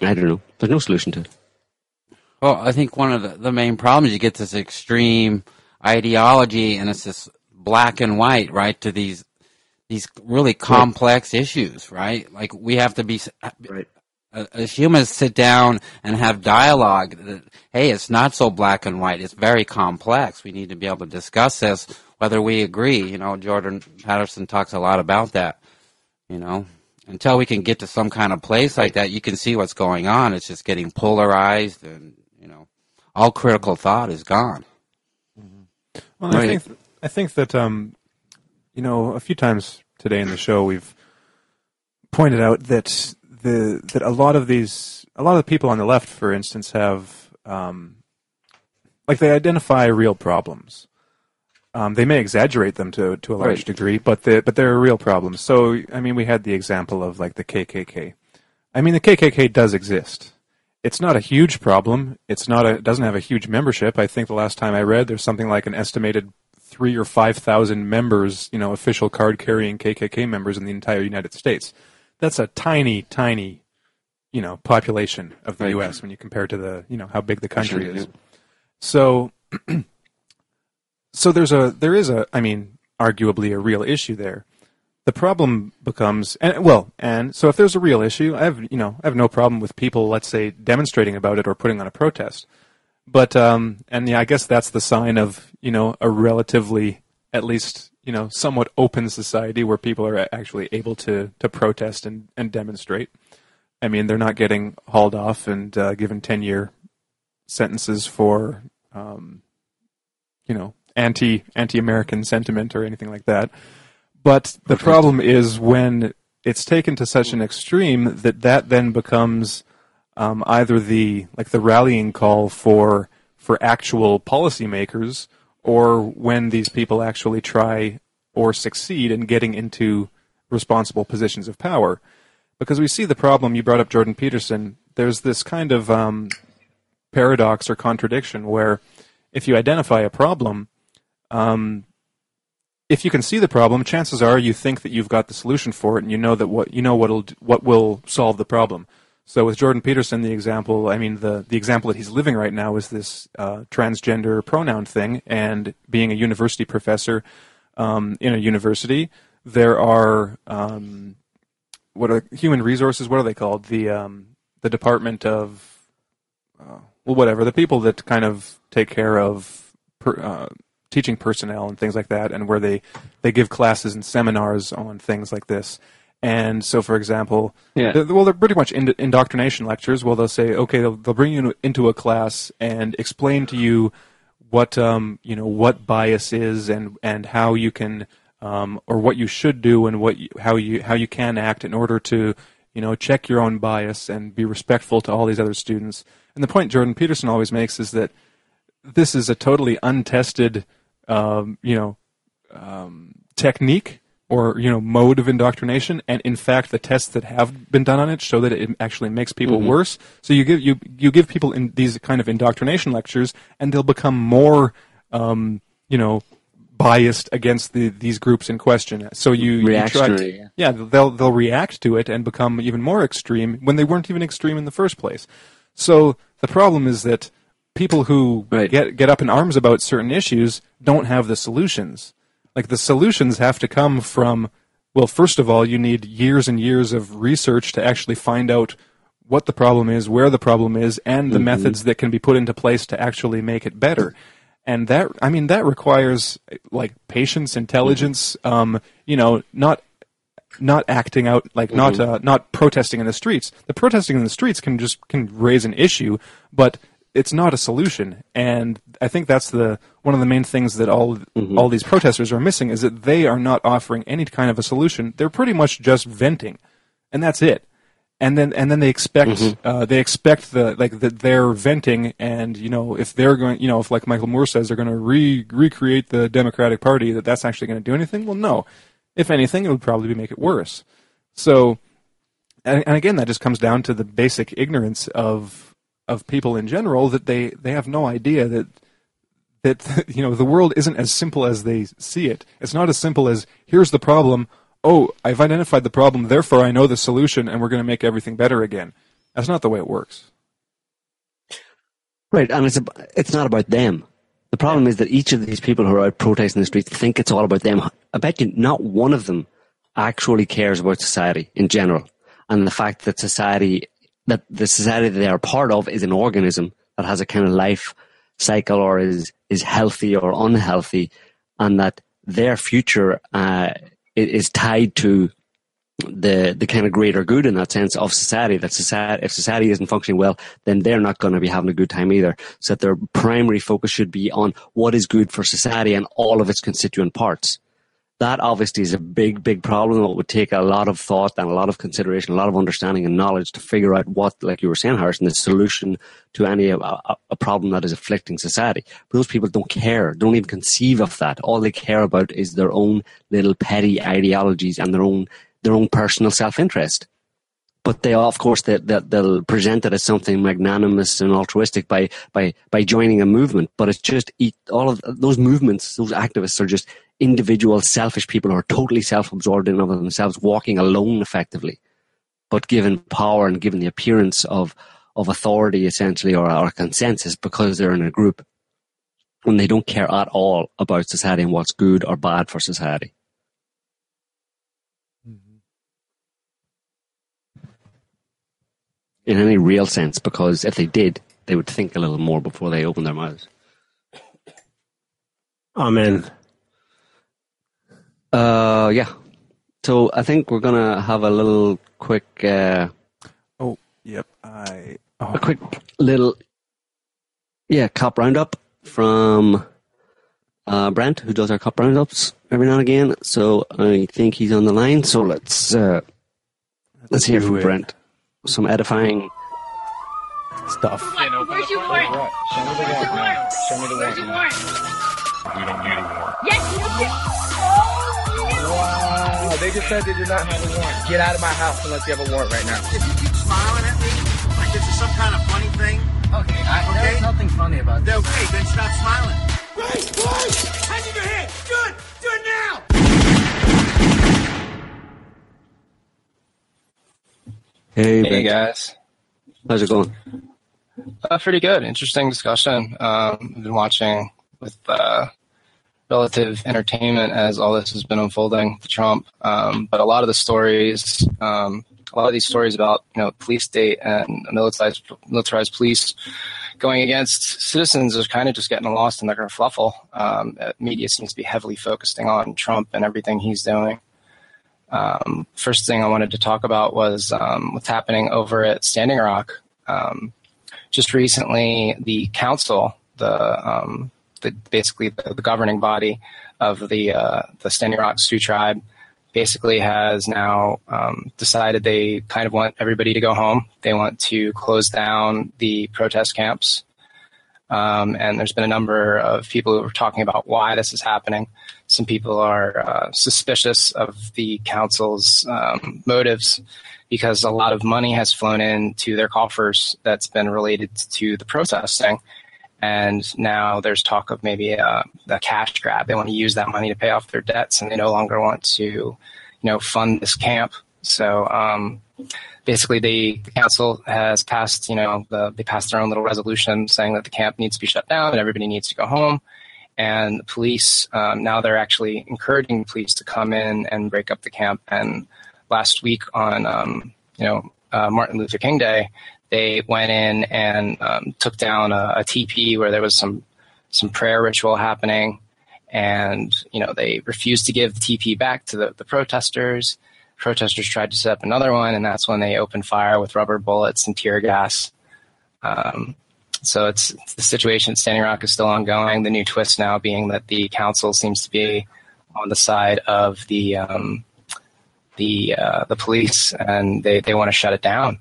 I don't know. There's no solution to it. Well, I think one of the, the main problems you get this extreme ideology, and it's this black and white, right, to these these really complex right. issues, right? Like we have to be right. as humans sit down and have dialogue. That, hey, it's not so black and white. It's very complex. We need to be able to discuss this, whether we agree. You know, Jordan Peterson talks a lot about that. You know, until we can get to some kind of place like that, you can see what's going on. It's just getting polarized, and you know, all critical thought is gone. Mm-hmm. Well. I think I think that um, you know, a few times today in the show we've pointed out that the that a lot of these a lot of the people on the left, for instance, have um, like they identify real problems. Um, they may exaggerate them to to a large right. degree, but the, but they're real problems. So I mean, we had the example of like the KKK. I mean, the KKK does exist. It's not a huge problem. It's not a it doesn't have a huge membership. I think the last time I read, there's something like an estimated three or five thousand members, you know, official card carrying KKK members in the entire United States. That's a tiny, tiny, you know, population of the right. U.S. when you compare to the, you know, how big the country sure, is. So, (clears throat) so there's a, there is a, I mean, arguably a real issue there. The problem becomes, and well, and so if there's a real issue, I have, you know, I have no problem with people, let's say, demonstrating about it or putting on a protest. But um, and yeah, I guess that's the sign of you know a relatively, at least you know, somewhat open society where people are actually able to to protest and and demonstrate. I mean, they're not getting hauled off and uh, given ten year sentences for um, you know anti anti American sentiment or anything like that. But the problem is when it's taken to such an extreme that that then becomes um, either the like the rallying call for for actual policymakers, or when these people actually try or succeed in getting into responsible positions of power. Because we see the problem, you brought up Jordan Peterson, there's this kind of um, paradox or contradiction where if you identify a problem, um, if you can see the problem, chances are you think that you've got the solution for it, and you know that what you know what'll what will solve the problem. So with Jordan Peterson, the example, I mean, the the example that he's living right now is this uh, transgender pronoun thing, and being a university professor um, in a university, there are um, what are human resources? What are they called? The um, the Department of uh, well, whatever the people that kind of take care of per, uh, teaching personnel and things like that, and where they they give classes and seminars on things like this. And so, for example, Yeah. they're- well, they're pretty much ind- indoctrination lectures. Well, they'll say, okay, they'll, they'll bring you into a class and explain to you what um, you know what bias is and and how you can um, or what you should do and what you, how you how you can act in order to you know check your own bias and be respectful to all these other students. And the point Jordan Peterson always makes is that this is a totally untested um, you know um, technique or you know mode of indoctrination and in fact the tests that have been done on it show that it actually makes people Mhm. worse so you give you you give people in these kind of indoctrination lectures and they'll become more um, you know biased against the these groups in question so you, you try yeah. yeah they'll they'll react to it and become even more extreme when they weren't even extreme in the first place so the problem is that people who get get up in arms about certain issues don't have the solutions. Like the solutions have to come from well, first of all, you need years and years of research to actually find out what the problem is, where the problem is, and the Mhm. methods that can be put into place to actually make it better. And that, I mean, that requires like patience, intelligence. Um, you know, not not acting out like not Mhm. uh, not protesting in the streets. The protesting in the streets can just can raise an issue, but it's not a solution. And I think that's the one of the main things that all all these protesters are missing is that they are not offering any kind of a solution. They're pretty much just venting, and that's it. And then and then they expect Mhm. uh, they expect the like that they're venting, and you know if they're going, you know if like Michael Moore says they're going to re recreate the Democratic Party, that that's actually going to do anything. Well, no. If anything, it would probably make it worse. So, and, and again, that just comes down to the basic ignorance of of people in general that they they have no idea that that (laughs) you know the world isn't as simple as they see it. It's not as simple as here's the problem. Oh, I've identified the problem, therefore I know the solution, and we're going to make everything better again. That's not the way it works. Right, and it's it's not about them. The problem is that each of these people who are out protesting in the streets think it's all about them. I bet you not one of them actually cares about society in general, and the fact that society, that the society that they are part of, is an organism that has a kind of life cycle or is is healthy or unhealthy, and that their future uh, is tied to the the kind of greater good in that sense of society. That society, if society isn't functioning well, then they're not going to be having a good time either. So that their primary focus should be on what is good for society and all of its constituent parts. That obviously is a big, big problem. It would take a lot of thought and a lot of consideration, a lot of understanding and knowledge to figure out what, like you were saying, Harrison, the solution to any a, a, a problem that is afflicting society. But those people don't care, don't even conceive of that. All they care about is their own little petty ideologies and their own their own personal self-interest. But they, of course, they, they, they'll present it as something magnanimous and altruistic by, by, by joining a movement. But it's just all of those movements, those activists are just individual, selfish people who are totally self-absorbed in and of themselves, walking alone effectively, but given power and given the appearance of, of authority essentially or, or consensus because they're in a group when they don't care at all about society and what's good or bad for society. Mm-hmm. in any real sense because if they did, they would think a little more before they open their mouths. Amen. Uh, yeah. So I think we're gonna have a little quick, uh, Oh, yep. I oh, a quick little, yeah, cop roundup from uh, Brent, who does our cop roundups every now and again. So I think he's on the line. So let's uh, let's hear from it. Brent. Some edifying stuff. Where's your warrant? Show me the warrant. Show me the warrant. Where's your warrant? We don't need a war. Yes, you do. Wow, they just said they did not have a warrant. Get out of my house unless you have a warrant right now. If you keep smiling at me like this is some kind of funny thing, Okay, I, Okay. there's nothing funny about then this. okay, then stop smiling. Right, right. Hands in your head. Do it Do it now. Hey, Hey guys, How's it going? uh, pretty good. Interesting discussion. Um, I've been watching with uh, relative entertainment as all this has been unfolding to Trump. Um, but a lot of the stories, um, a lot of these stories about you know police state and militarized militarized police going against citizens is kind of just getting lost in the kerfluffle. Um, media seems to be heavily focusing on Trump and everything he's doing. Um, first thing I wanted to talk about was um, what's happening over at Standing Rock. Um, just recently, the council, the, um, the basically the, the governing body of the uh, the Standing Rock Sioux tribe, basically has now um, decided they kind of want everybody to go home. They want to close down the protest camps. Um, and there's been a number of people who are talking about why this is happening. Some people are uh, suspicious of the council's um, motives because a lot of money has flown into their coffers that's been related to the protesting. And now there's talk of maybe a, a cash grab. They want to use that money to pay off their debts, and they no longer want to, you know, fund this camp. So um, basically, the, council has passed, you know, the, they passed their own little resolution saying that the camp needs to be shut down and everybody needs to go home. And the police um, now they're actually encouraging police to come in and break up the camp. And last week on, um, you know, uh, Martin Luther King Day, they went in and um, took down a, a teepee where there was some some prayer ritual happening, and you know they refused to give the teepee back to the, the protesters. Protesters tried to set up another one, and that's when they opened fire with rubber bullets and tear gas. Um, so it's, it's the situation at Standing Rock is still ongoing. The new twist now being that the council seems to be on the side of the um, the uh, the police, and they, they want to shut it down.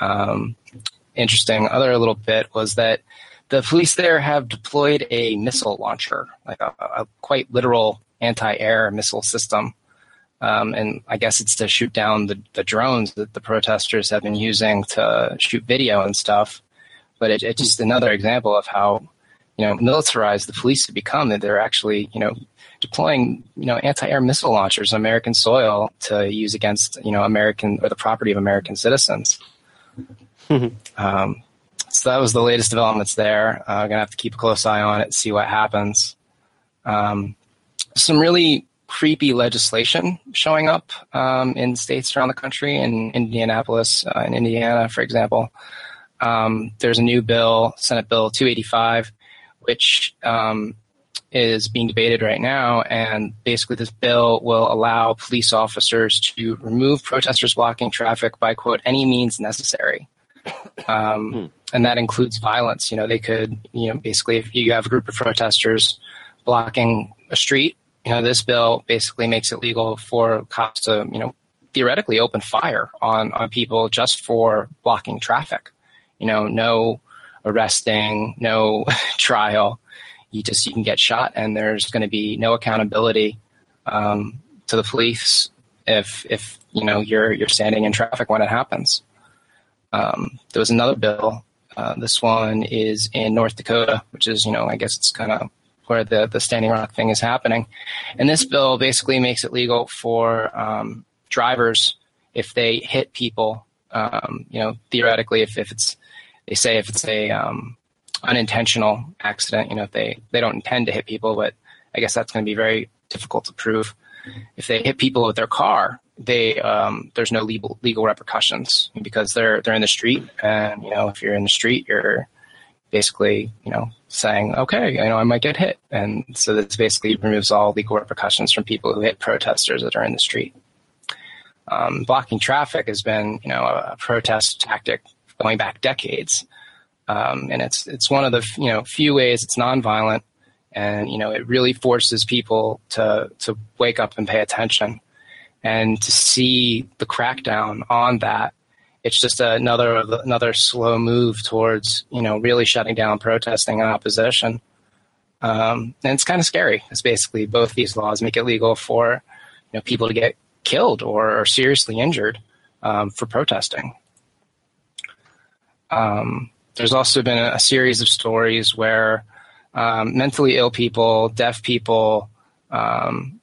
Um, interesting other little bit was that the police there have deployed a missile launcher, like a, a quite literal anti-air missile system. Um, and I guess it's to shoot down the, the drones that the protesters have been using to shoot video and stuff. But it, it's just another example of how, you know, militarized the police have become. That they're actually, you know, deploying, you know, anti-air missile launchers on American soil to use against, you know, American or the property of American citizens. (laughs) um, so that was the latest developments there. Uh, I'm gonna have to keep a close eye on it, and see what happens. Um, some really creepy legislation showing up um, in states around the country. In Indianapolis, uh, in Indiana, for example, um, there's a new bill, Senate Bill 285, which um, is being debated right now. And basically, this bill will allow police officers to remove protesters blocking traffic by quote any means necessary. (coughs) Um, and that includes violence. You know, they could, you know, basically, if you have a group of protesters blocking a street, you know, this bill basically makes it legal for cops to, you know, theoretically open fire on, on people just for blocking traffic. You know, no arresting, no (laughs) trial. You just you can get shot, and there's going to be no accountability um, to the police if if you know you're you're standing in traffic when it happens. Um, there was another bill. Uh, this one is in North Dakota, which is you know I guess it's kind of where the the Standing Rock thing is happening, and this bill basically makes it legal for um, drivers if they hit people. Um, you know, theoretically, if, if it's they say if it's a um, unintentional accident, you know, if they they don't intend to hit people, but I guess that's going to be very difficult to prove. If they hit people with their car, they um, there's no legal legal repercussions because they're they're in the street, and you know, if you're in the street, you're basically you know saying, okay, you know, I might get hit, and so this basically removes all legal repercussions from people who hit protesters that are in the street. Um, blocking traffic has been, you know, a protest tactic going back decades, um, and it's it's one of the you know few ways it's nonviolent, and you know it really forces people to to wake up and pay attention, and to see the crackdown on that. It's just another another slow move towards you know really shutting down protesting and opposition. Um, and it's kind of scary. It's basically both these laws make it legal for you know people to get killed or, or seriously injured um, for protesting. Um, there's also been a, series of stories where um, mentally ill people, deaf people, um,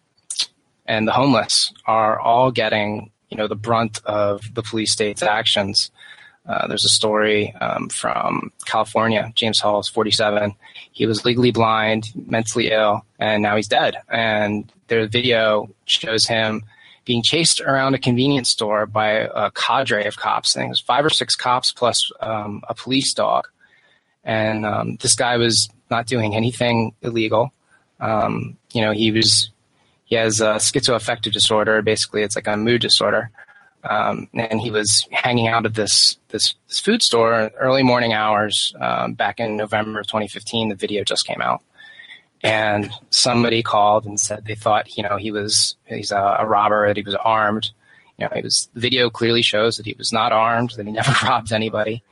and the homeless are all getting you know the brunt of the police state's actions. Uh, there's a story um, from California. James Hall is 47. He was legally blind, mentally ill, and now he's dead. And their video shows him being chased around a convenience store by a cadre of cops. I think it was five or six cops plus um, a police dog. And um, this guy was not doing anything illegal. Um, you know, he was he has a schizoaffective disorder. Basically, it's like a mood disorder. Um, and he was hanging out at this, this, this food store early morning hours um, back in November of 2015. The video just came out, and somebody called and said they thought you know he was he's a, a robber that he was armed. You know, it was the video clearly shows that he was not armed, that he (laughs) never robbed anybody,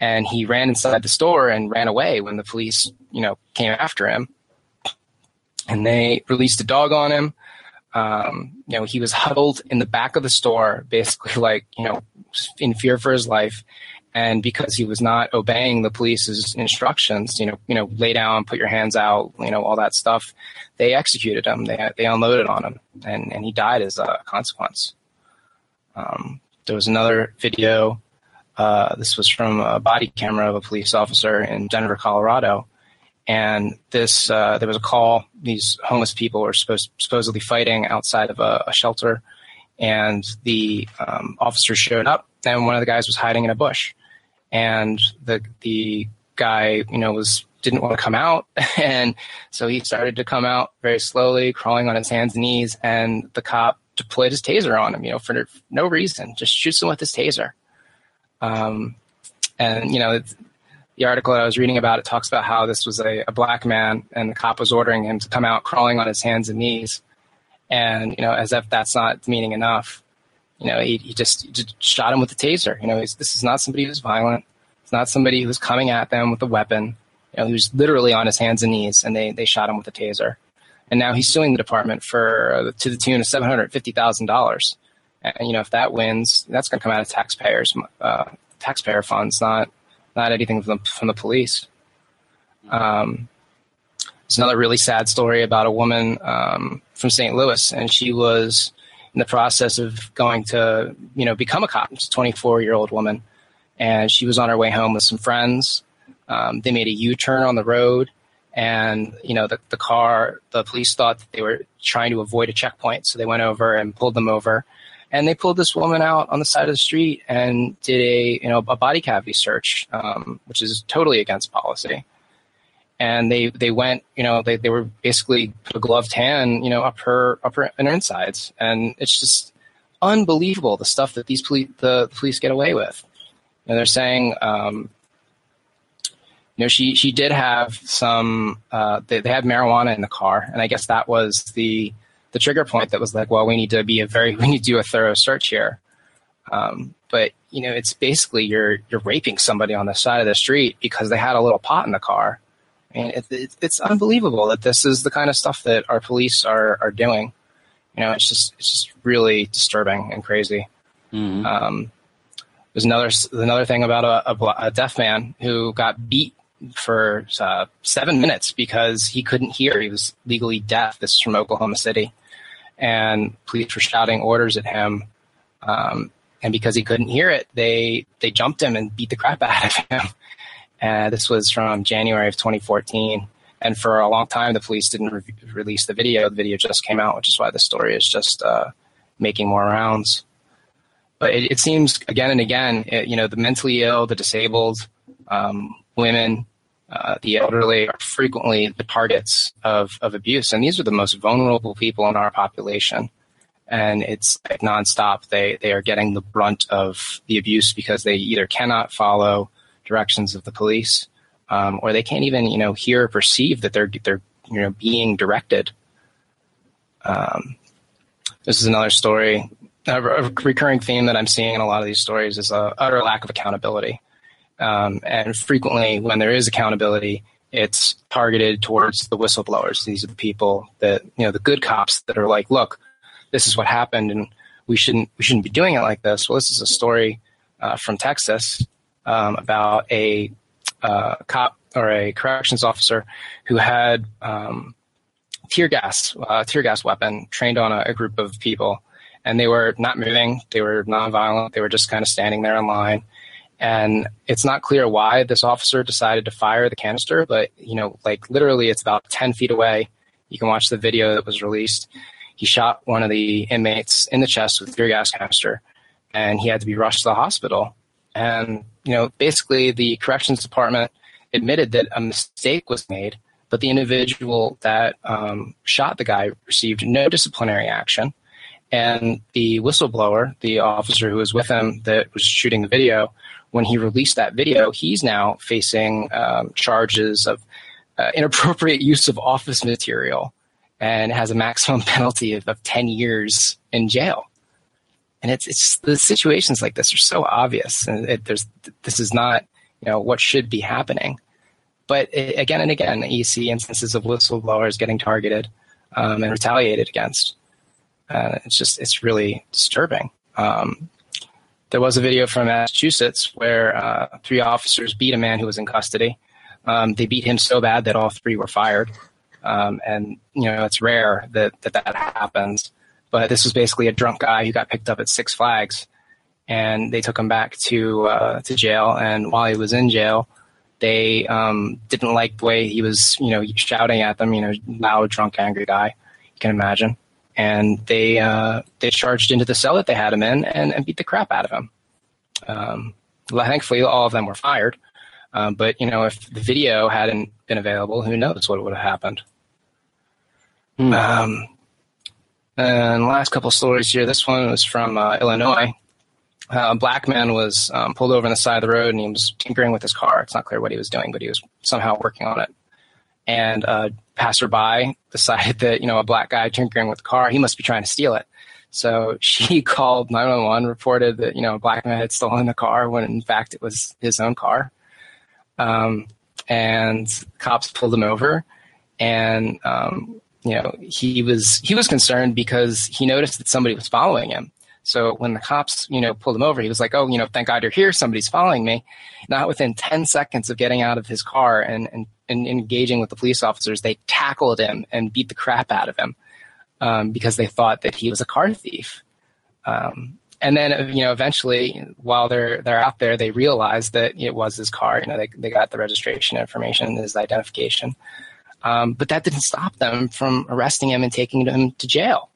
and he ran inside the store and ran away when the police you know came after him, and they released a dog on him um, you know, he was huddled in the back of the store, basically like, you know, in fear for his life. And because he was not obeying the police's instructions, you know, you know, lay down, put your hands out, you know, all that stuff, they executed him. They they unloaded on him, and and he died as a consequence. Um, there was another video. Uh, this was from a body camera of a police officer in Denver, Colorado, and this uh, there was a call. These homeless people were supposed supposedly fighting outside of a, a shelter, and the um, officers showed up, and one of the guys was hiding in a bush, and the the guy you know was didn't want to come out, (laughs) and so he started to come out very slowly, crawling on his hands and knees, and the cop deployed his taser on him, you know, for no reason, just shoots him with his taser. Um, and you know, the article I was reading about it talks about how this was a, a black man and the cop was ordering him to come out crawling on his hands and knees. And, you know, as if that's not meaning enough, you know, he, he just, just shot him with a taser. You know, this is not somebody who's violent. It's not somebody who's coming at them with a weapon. You know, he was literally on his hands and knees and they, they shot him with a taser. And now he's suing the department for uh, to the tune of $750,000. And, you know, if that wins, that's going to come out of taxpayers, uh, taxpayer funds, not, not anything from the, from the police. Um, there's another really sad story about a woman um, from St. Louis, and she was in the process of going to, you know, become a cop. She's a 24 year old woman, and she was on her way home with some friends. Um, they made a U-turn on the road, and you know, the, the car, the police thought that they were trying to avoid a checkpoint, so they went over and pulled them over and they pulled this woman out on the side of the street and did a you know a body cavity search, um, which is totally against policy. And they they went you know they, they were basically put a gloved hand you know up her up her, her insides, and it's just unbelievable the stuff that these police the, the police get away with. And they're saying. Um, you know, she she did have some. Uh, they, they had marijuana in the car, and I guess that was the the trigger point that was like, well, we need to be a very, (laughs) we need to do a thorough search here. Um, but you know, it's basically you're you're raping somebody on the side of the street because they had a little pot in the car. I mean, it, it, it's unbelievable that this is the kind of stuff that our police are are doing. You know, it's just it's just really disturbing and crazy. Mm-hmm. Um, there's another another thing about a, a, a, deaf man who got beat for uh, seven minutes because he couldn't hear. He was legally deaf. This is from Oklahoma City and police were shouting orders at him. Um, and because he couldn't hear it, they they jumped him and beat the crap out of him. And this was from January of 2014. And for a long time, the police didn't re- release the video. The video just came out, which is why the story is just uh, making more rounds. But it, it, seems again and again, it, you know, the mentally ill, the disabled, um, women, uh, the elderly are frequently the targets of, of abuse, and these are the most vulnerable people in our population. And it's like nonstop. They they are getting the brunt of the abuse because they either cannot follow directions of the police, um, or they can't even you know hear or perceive that they're they're you know being directed. Um, this is another story. A, recurring theme that I'm seeing in a lot of these stories is a utter lack of accountability. Um, and frequently, when there is accountability, it's targeted towards the whistleblowers. These are the people that you know, the good cops that are like, look, this is what happened, and we shouldn't we shouldn't be doing it like this. Well, this is a story uh, from Texas um, about a uh, cop or a corrections officer who had um, tear gas uh, tear gas weapon trained on a, a, group of people, and they were not moving. They were nonviolent. They were just kind of standing there in line. And it's not clear why this officer decided to fire the canister, but you know, like literally, it's about ten feet away. You can watch the video that was released. He shot one of the inmates in the chest with a tear gas canister, and he had to be rushed to the hospital. And you know, basically, the corrections department admitted that a mistake was made, but the individual that um, shot the guy received no disciplinary action. And the whistleblower, the officer who was with him that was shooting the video, when he released that video, he's now facing um, charges of uh, inappropriate use of office material and has a maximum (laughs) penalty of, of 10 years in jail. And it's, it's the situations like this are so obvious. And it, there's, this is not, you know, what should be happening. But it, again and again, you see instances of whistleblowers getting targeted um, and retaliated against. Uh, it's just, it's really disturbing. Um, there was a video from Massachusetts where uh, three officers beat a man who was in custody. Um, they beat him so bad that all three were fired. Um, and you know it's rare that, that that happens. But this was basically a drunk guy who got picked up at Six Flags, and they took him back to uh, to jail. And while he was in jail, they um, didn't like the way he was, you know, shouting at them. You know, loud, drunk, angry guy. You can imagine. And they uh, they charged into the cell that they had him in and, and beat the crap out of him. Um, thankfully, all of them were fired. Um, but you know, if the video hadn't been available, who knows what would have happened? Hmm. Um, and last couple stories here. This one was from uh, Illinois. Uh, a black man was um, pulled over on the side of the road and he was tinkering with his car. It's not clear what he was doing, but he was somehow working on it. And a uh, passerby decided (laughs) that you know a black guy tinkering with the car, he must be trying to steal it. So (laughs) she (laughs) called 911, reported that you know a black man had stolen the car when in fact it was his own car. Um, and cops pulled him over, and um, you know he was he was concerned because he noticed that somebody was following him. So when the cops, you know, pulled him over, he was like, "Oh, you know, thank God you're here. Somebody's following me." Not within ten seconds of getting out of his car and and, and engaging with the police officers, they tackled him and beat the crap out of him um, because they thought that he was a car thief. Um, and then you know eventually while they're they're out there they realize that it was his car you know they, they got the registration information his identification um, but that didn't stop them from arresting him and taking him to jail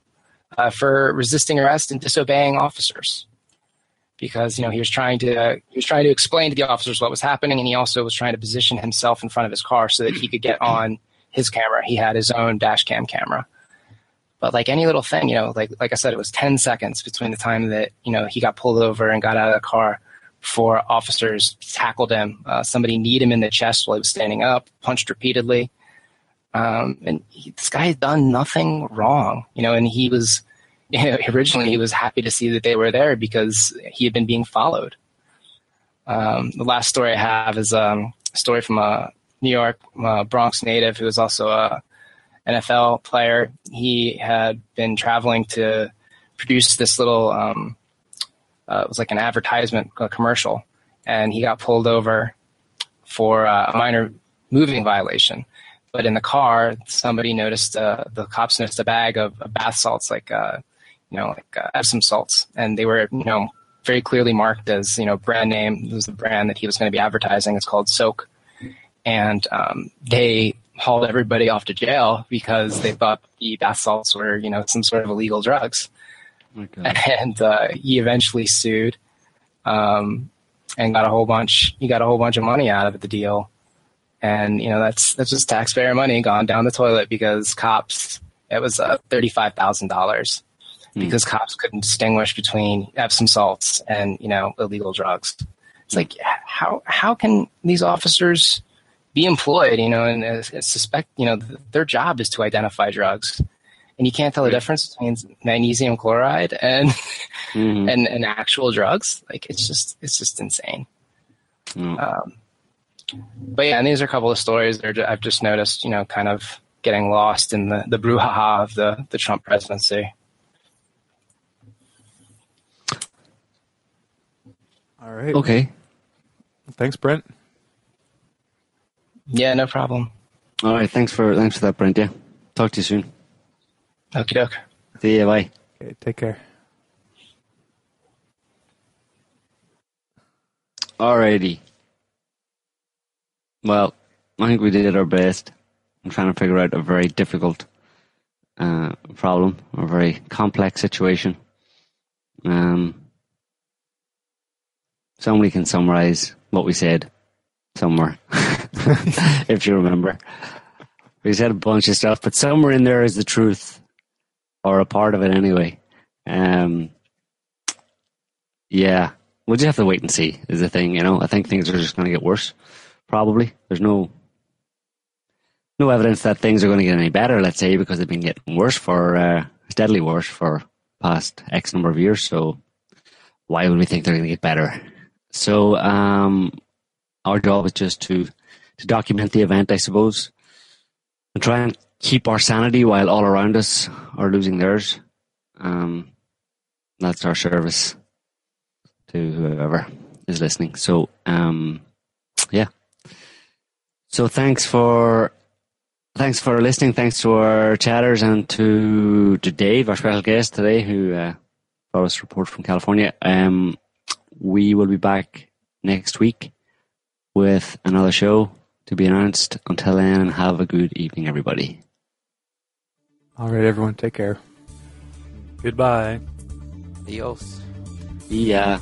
uh, for resisting arrest and disobeying officers because you know he was trying to he was trying to explain to the officers what was happening and he also was trying to position himself in front of his car so that he could get on his camera he had his own dash cam camera but like any little thing, you know, like like I said, it was ten seconds between the time that you know he got pulled over and got out of the car before officers tackled him. Uh, somebody kneed him in the chest while he was standing up, punched repeatedly. Um, and he, this guy had done nothing wrong, you know, and he was you (laughs) know, originally he was happy to see that they were there because he had been being followed. Um, the last story I have is um, a story from a New York uh, Bronx native who was also a NFL player. He had been traveling to produce this little, um, uh, it was like an advertisement commercial, and he got pulled over for uh, a minor moving violation. But in the car, somebody noticed uh, the cops noticed a bag of, of bath salts, like uh, you know, like uh, Epsom salts, and they were you know very clearly marked as you know brand name. It was the brand that he was going to be advertising. It's called Soak, and um, they hauled everybody off to jail because they thought the bath salts were, you know, some sort of illegal drugs. Okay. (laughs) And uh, he eventually sued um, and got a whole bunch. He got a whole bunch of money out of the deal, and you know that's that's just taxpayer money gone down the toilet because cops. It was uh, thirty five thousand dollars hmm. because cops couldn't distinguish between Epsom salts and you know illegal drugs. It's like how how can these officers be employed, you know, and uh, suspect, you know, th- their job is to identify drugs. And you can't tell the difference between magnesium chloride and mm-hmm. and, and actual drugs. Like it's just it's just insane. Mm. Um, but yeah, and these are a couple of stories that are, ju- I've just noticed, you know, kind of getting lost in the, the brouhaha of the, the Trump presidency. All right. Okay. Thanks, Brent. Yeah, no problem. All right. Thanks for thanks for that, Brent. Yeah. Talk to you soon. Okie doke. See you. Bye. Okay, take care. Alrighty. Well, I think we did our best. I'm trying to figure out a very difficult uh, problem, a very complex situation. Um, somebody can summarize what we said somewhere, (laughs) if you remember. We said a bunch of stuff, but somewhere in there is the truth, or a part of it anyway. Um, yeah, we'll just have to wait and see. Is the thing, you know? I think things are just going to get worse. Probably. There's no no evidence that things are going to get any better. Let's say because they've been getting worse for uh, steadily worse for past X number of years. So why would we think they're going to get better? So um, our job is just to to document the event, I suppose, and try and keep our sanity while all around us are losing theirs. Um, that's our service to whoever is listening. So, um, yeah. So thanks for thanks for listening. Thanks to our chatters and to to Dave, our special guest today, who uh, brought us a report from California. Um, we will be back next week with another show to be announced. Until then, have a good evening, everybody. All right, everyone, take care. Goodbye. Adios. Yeah.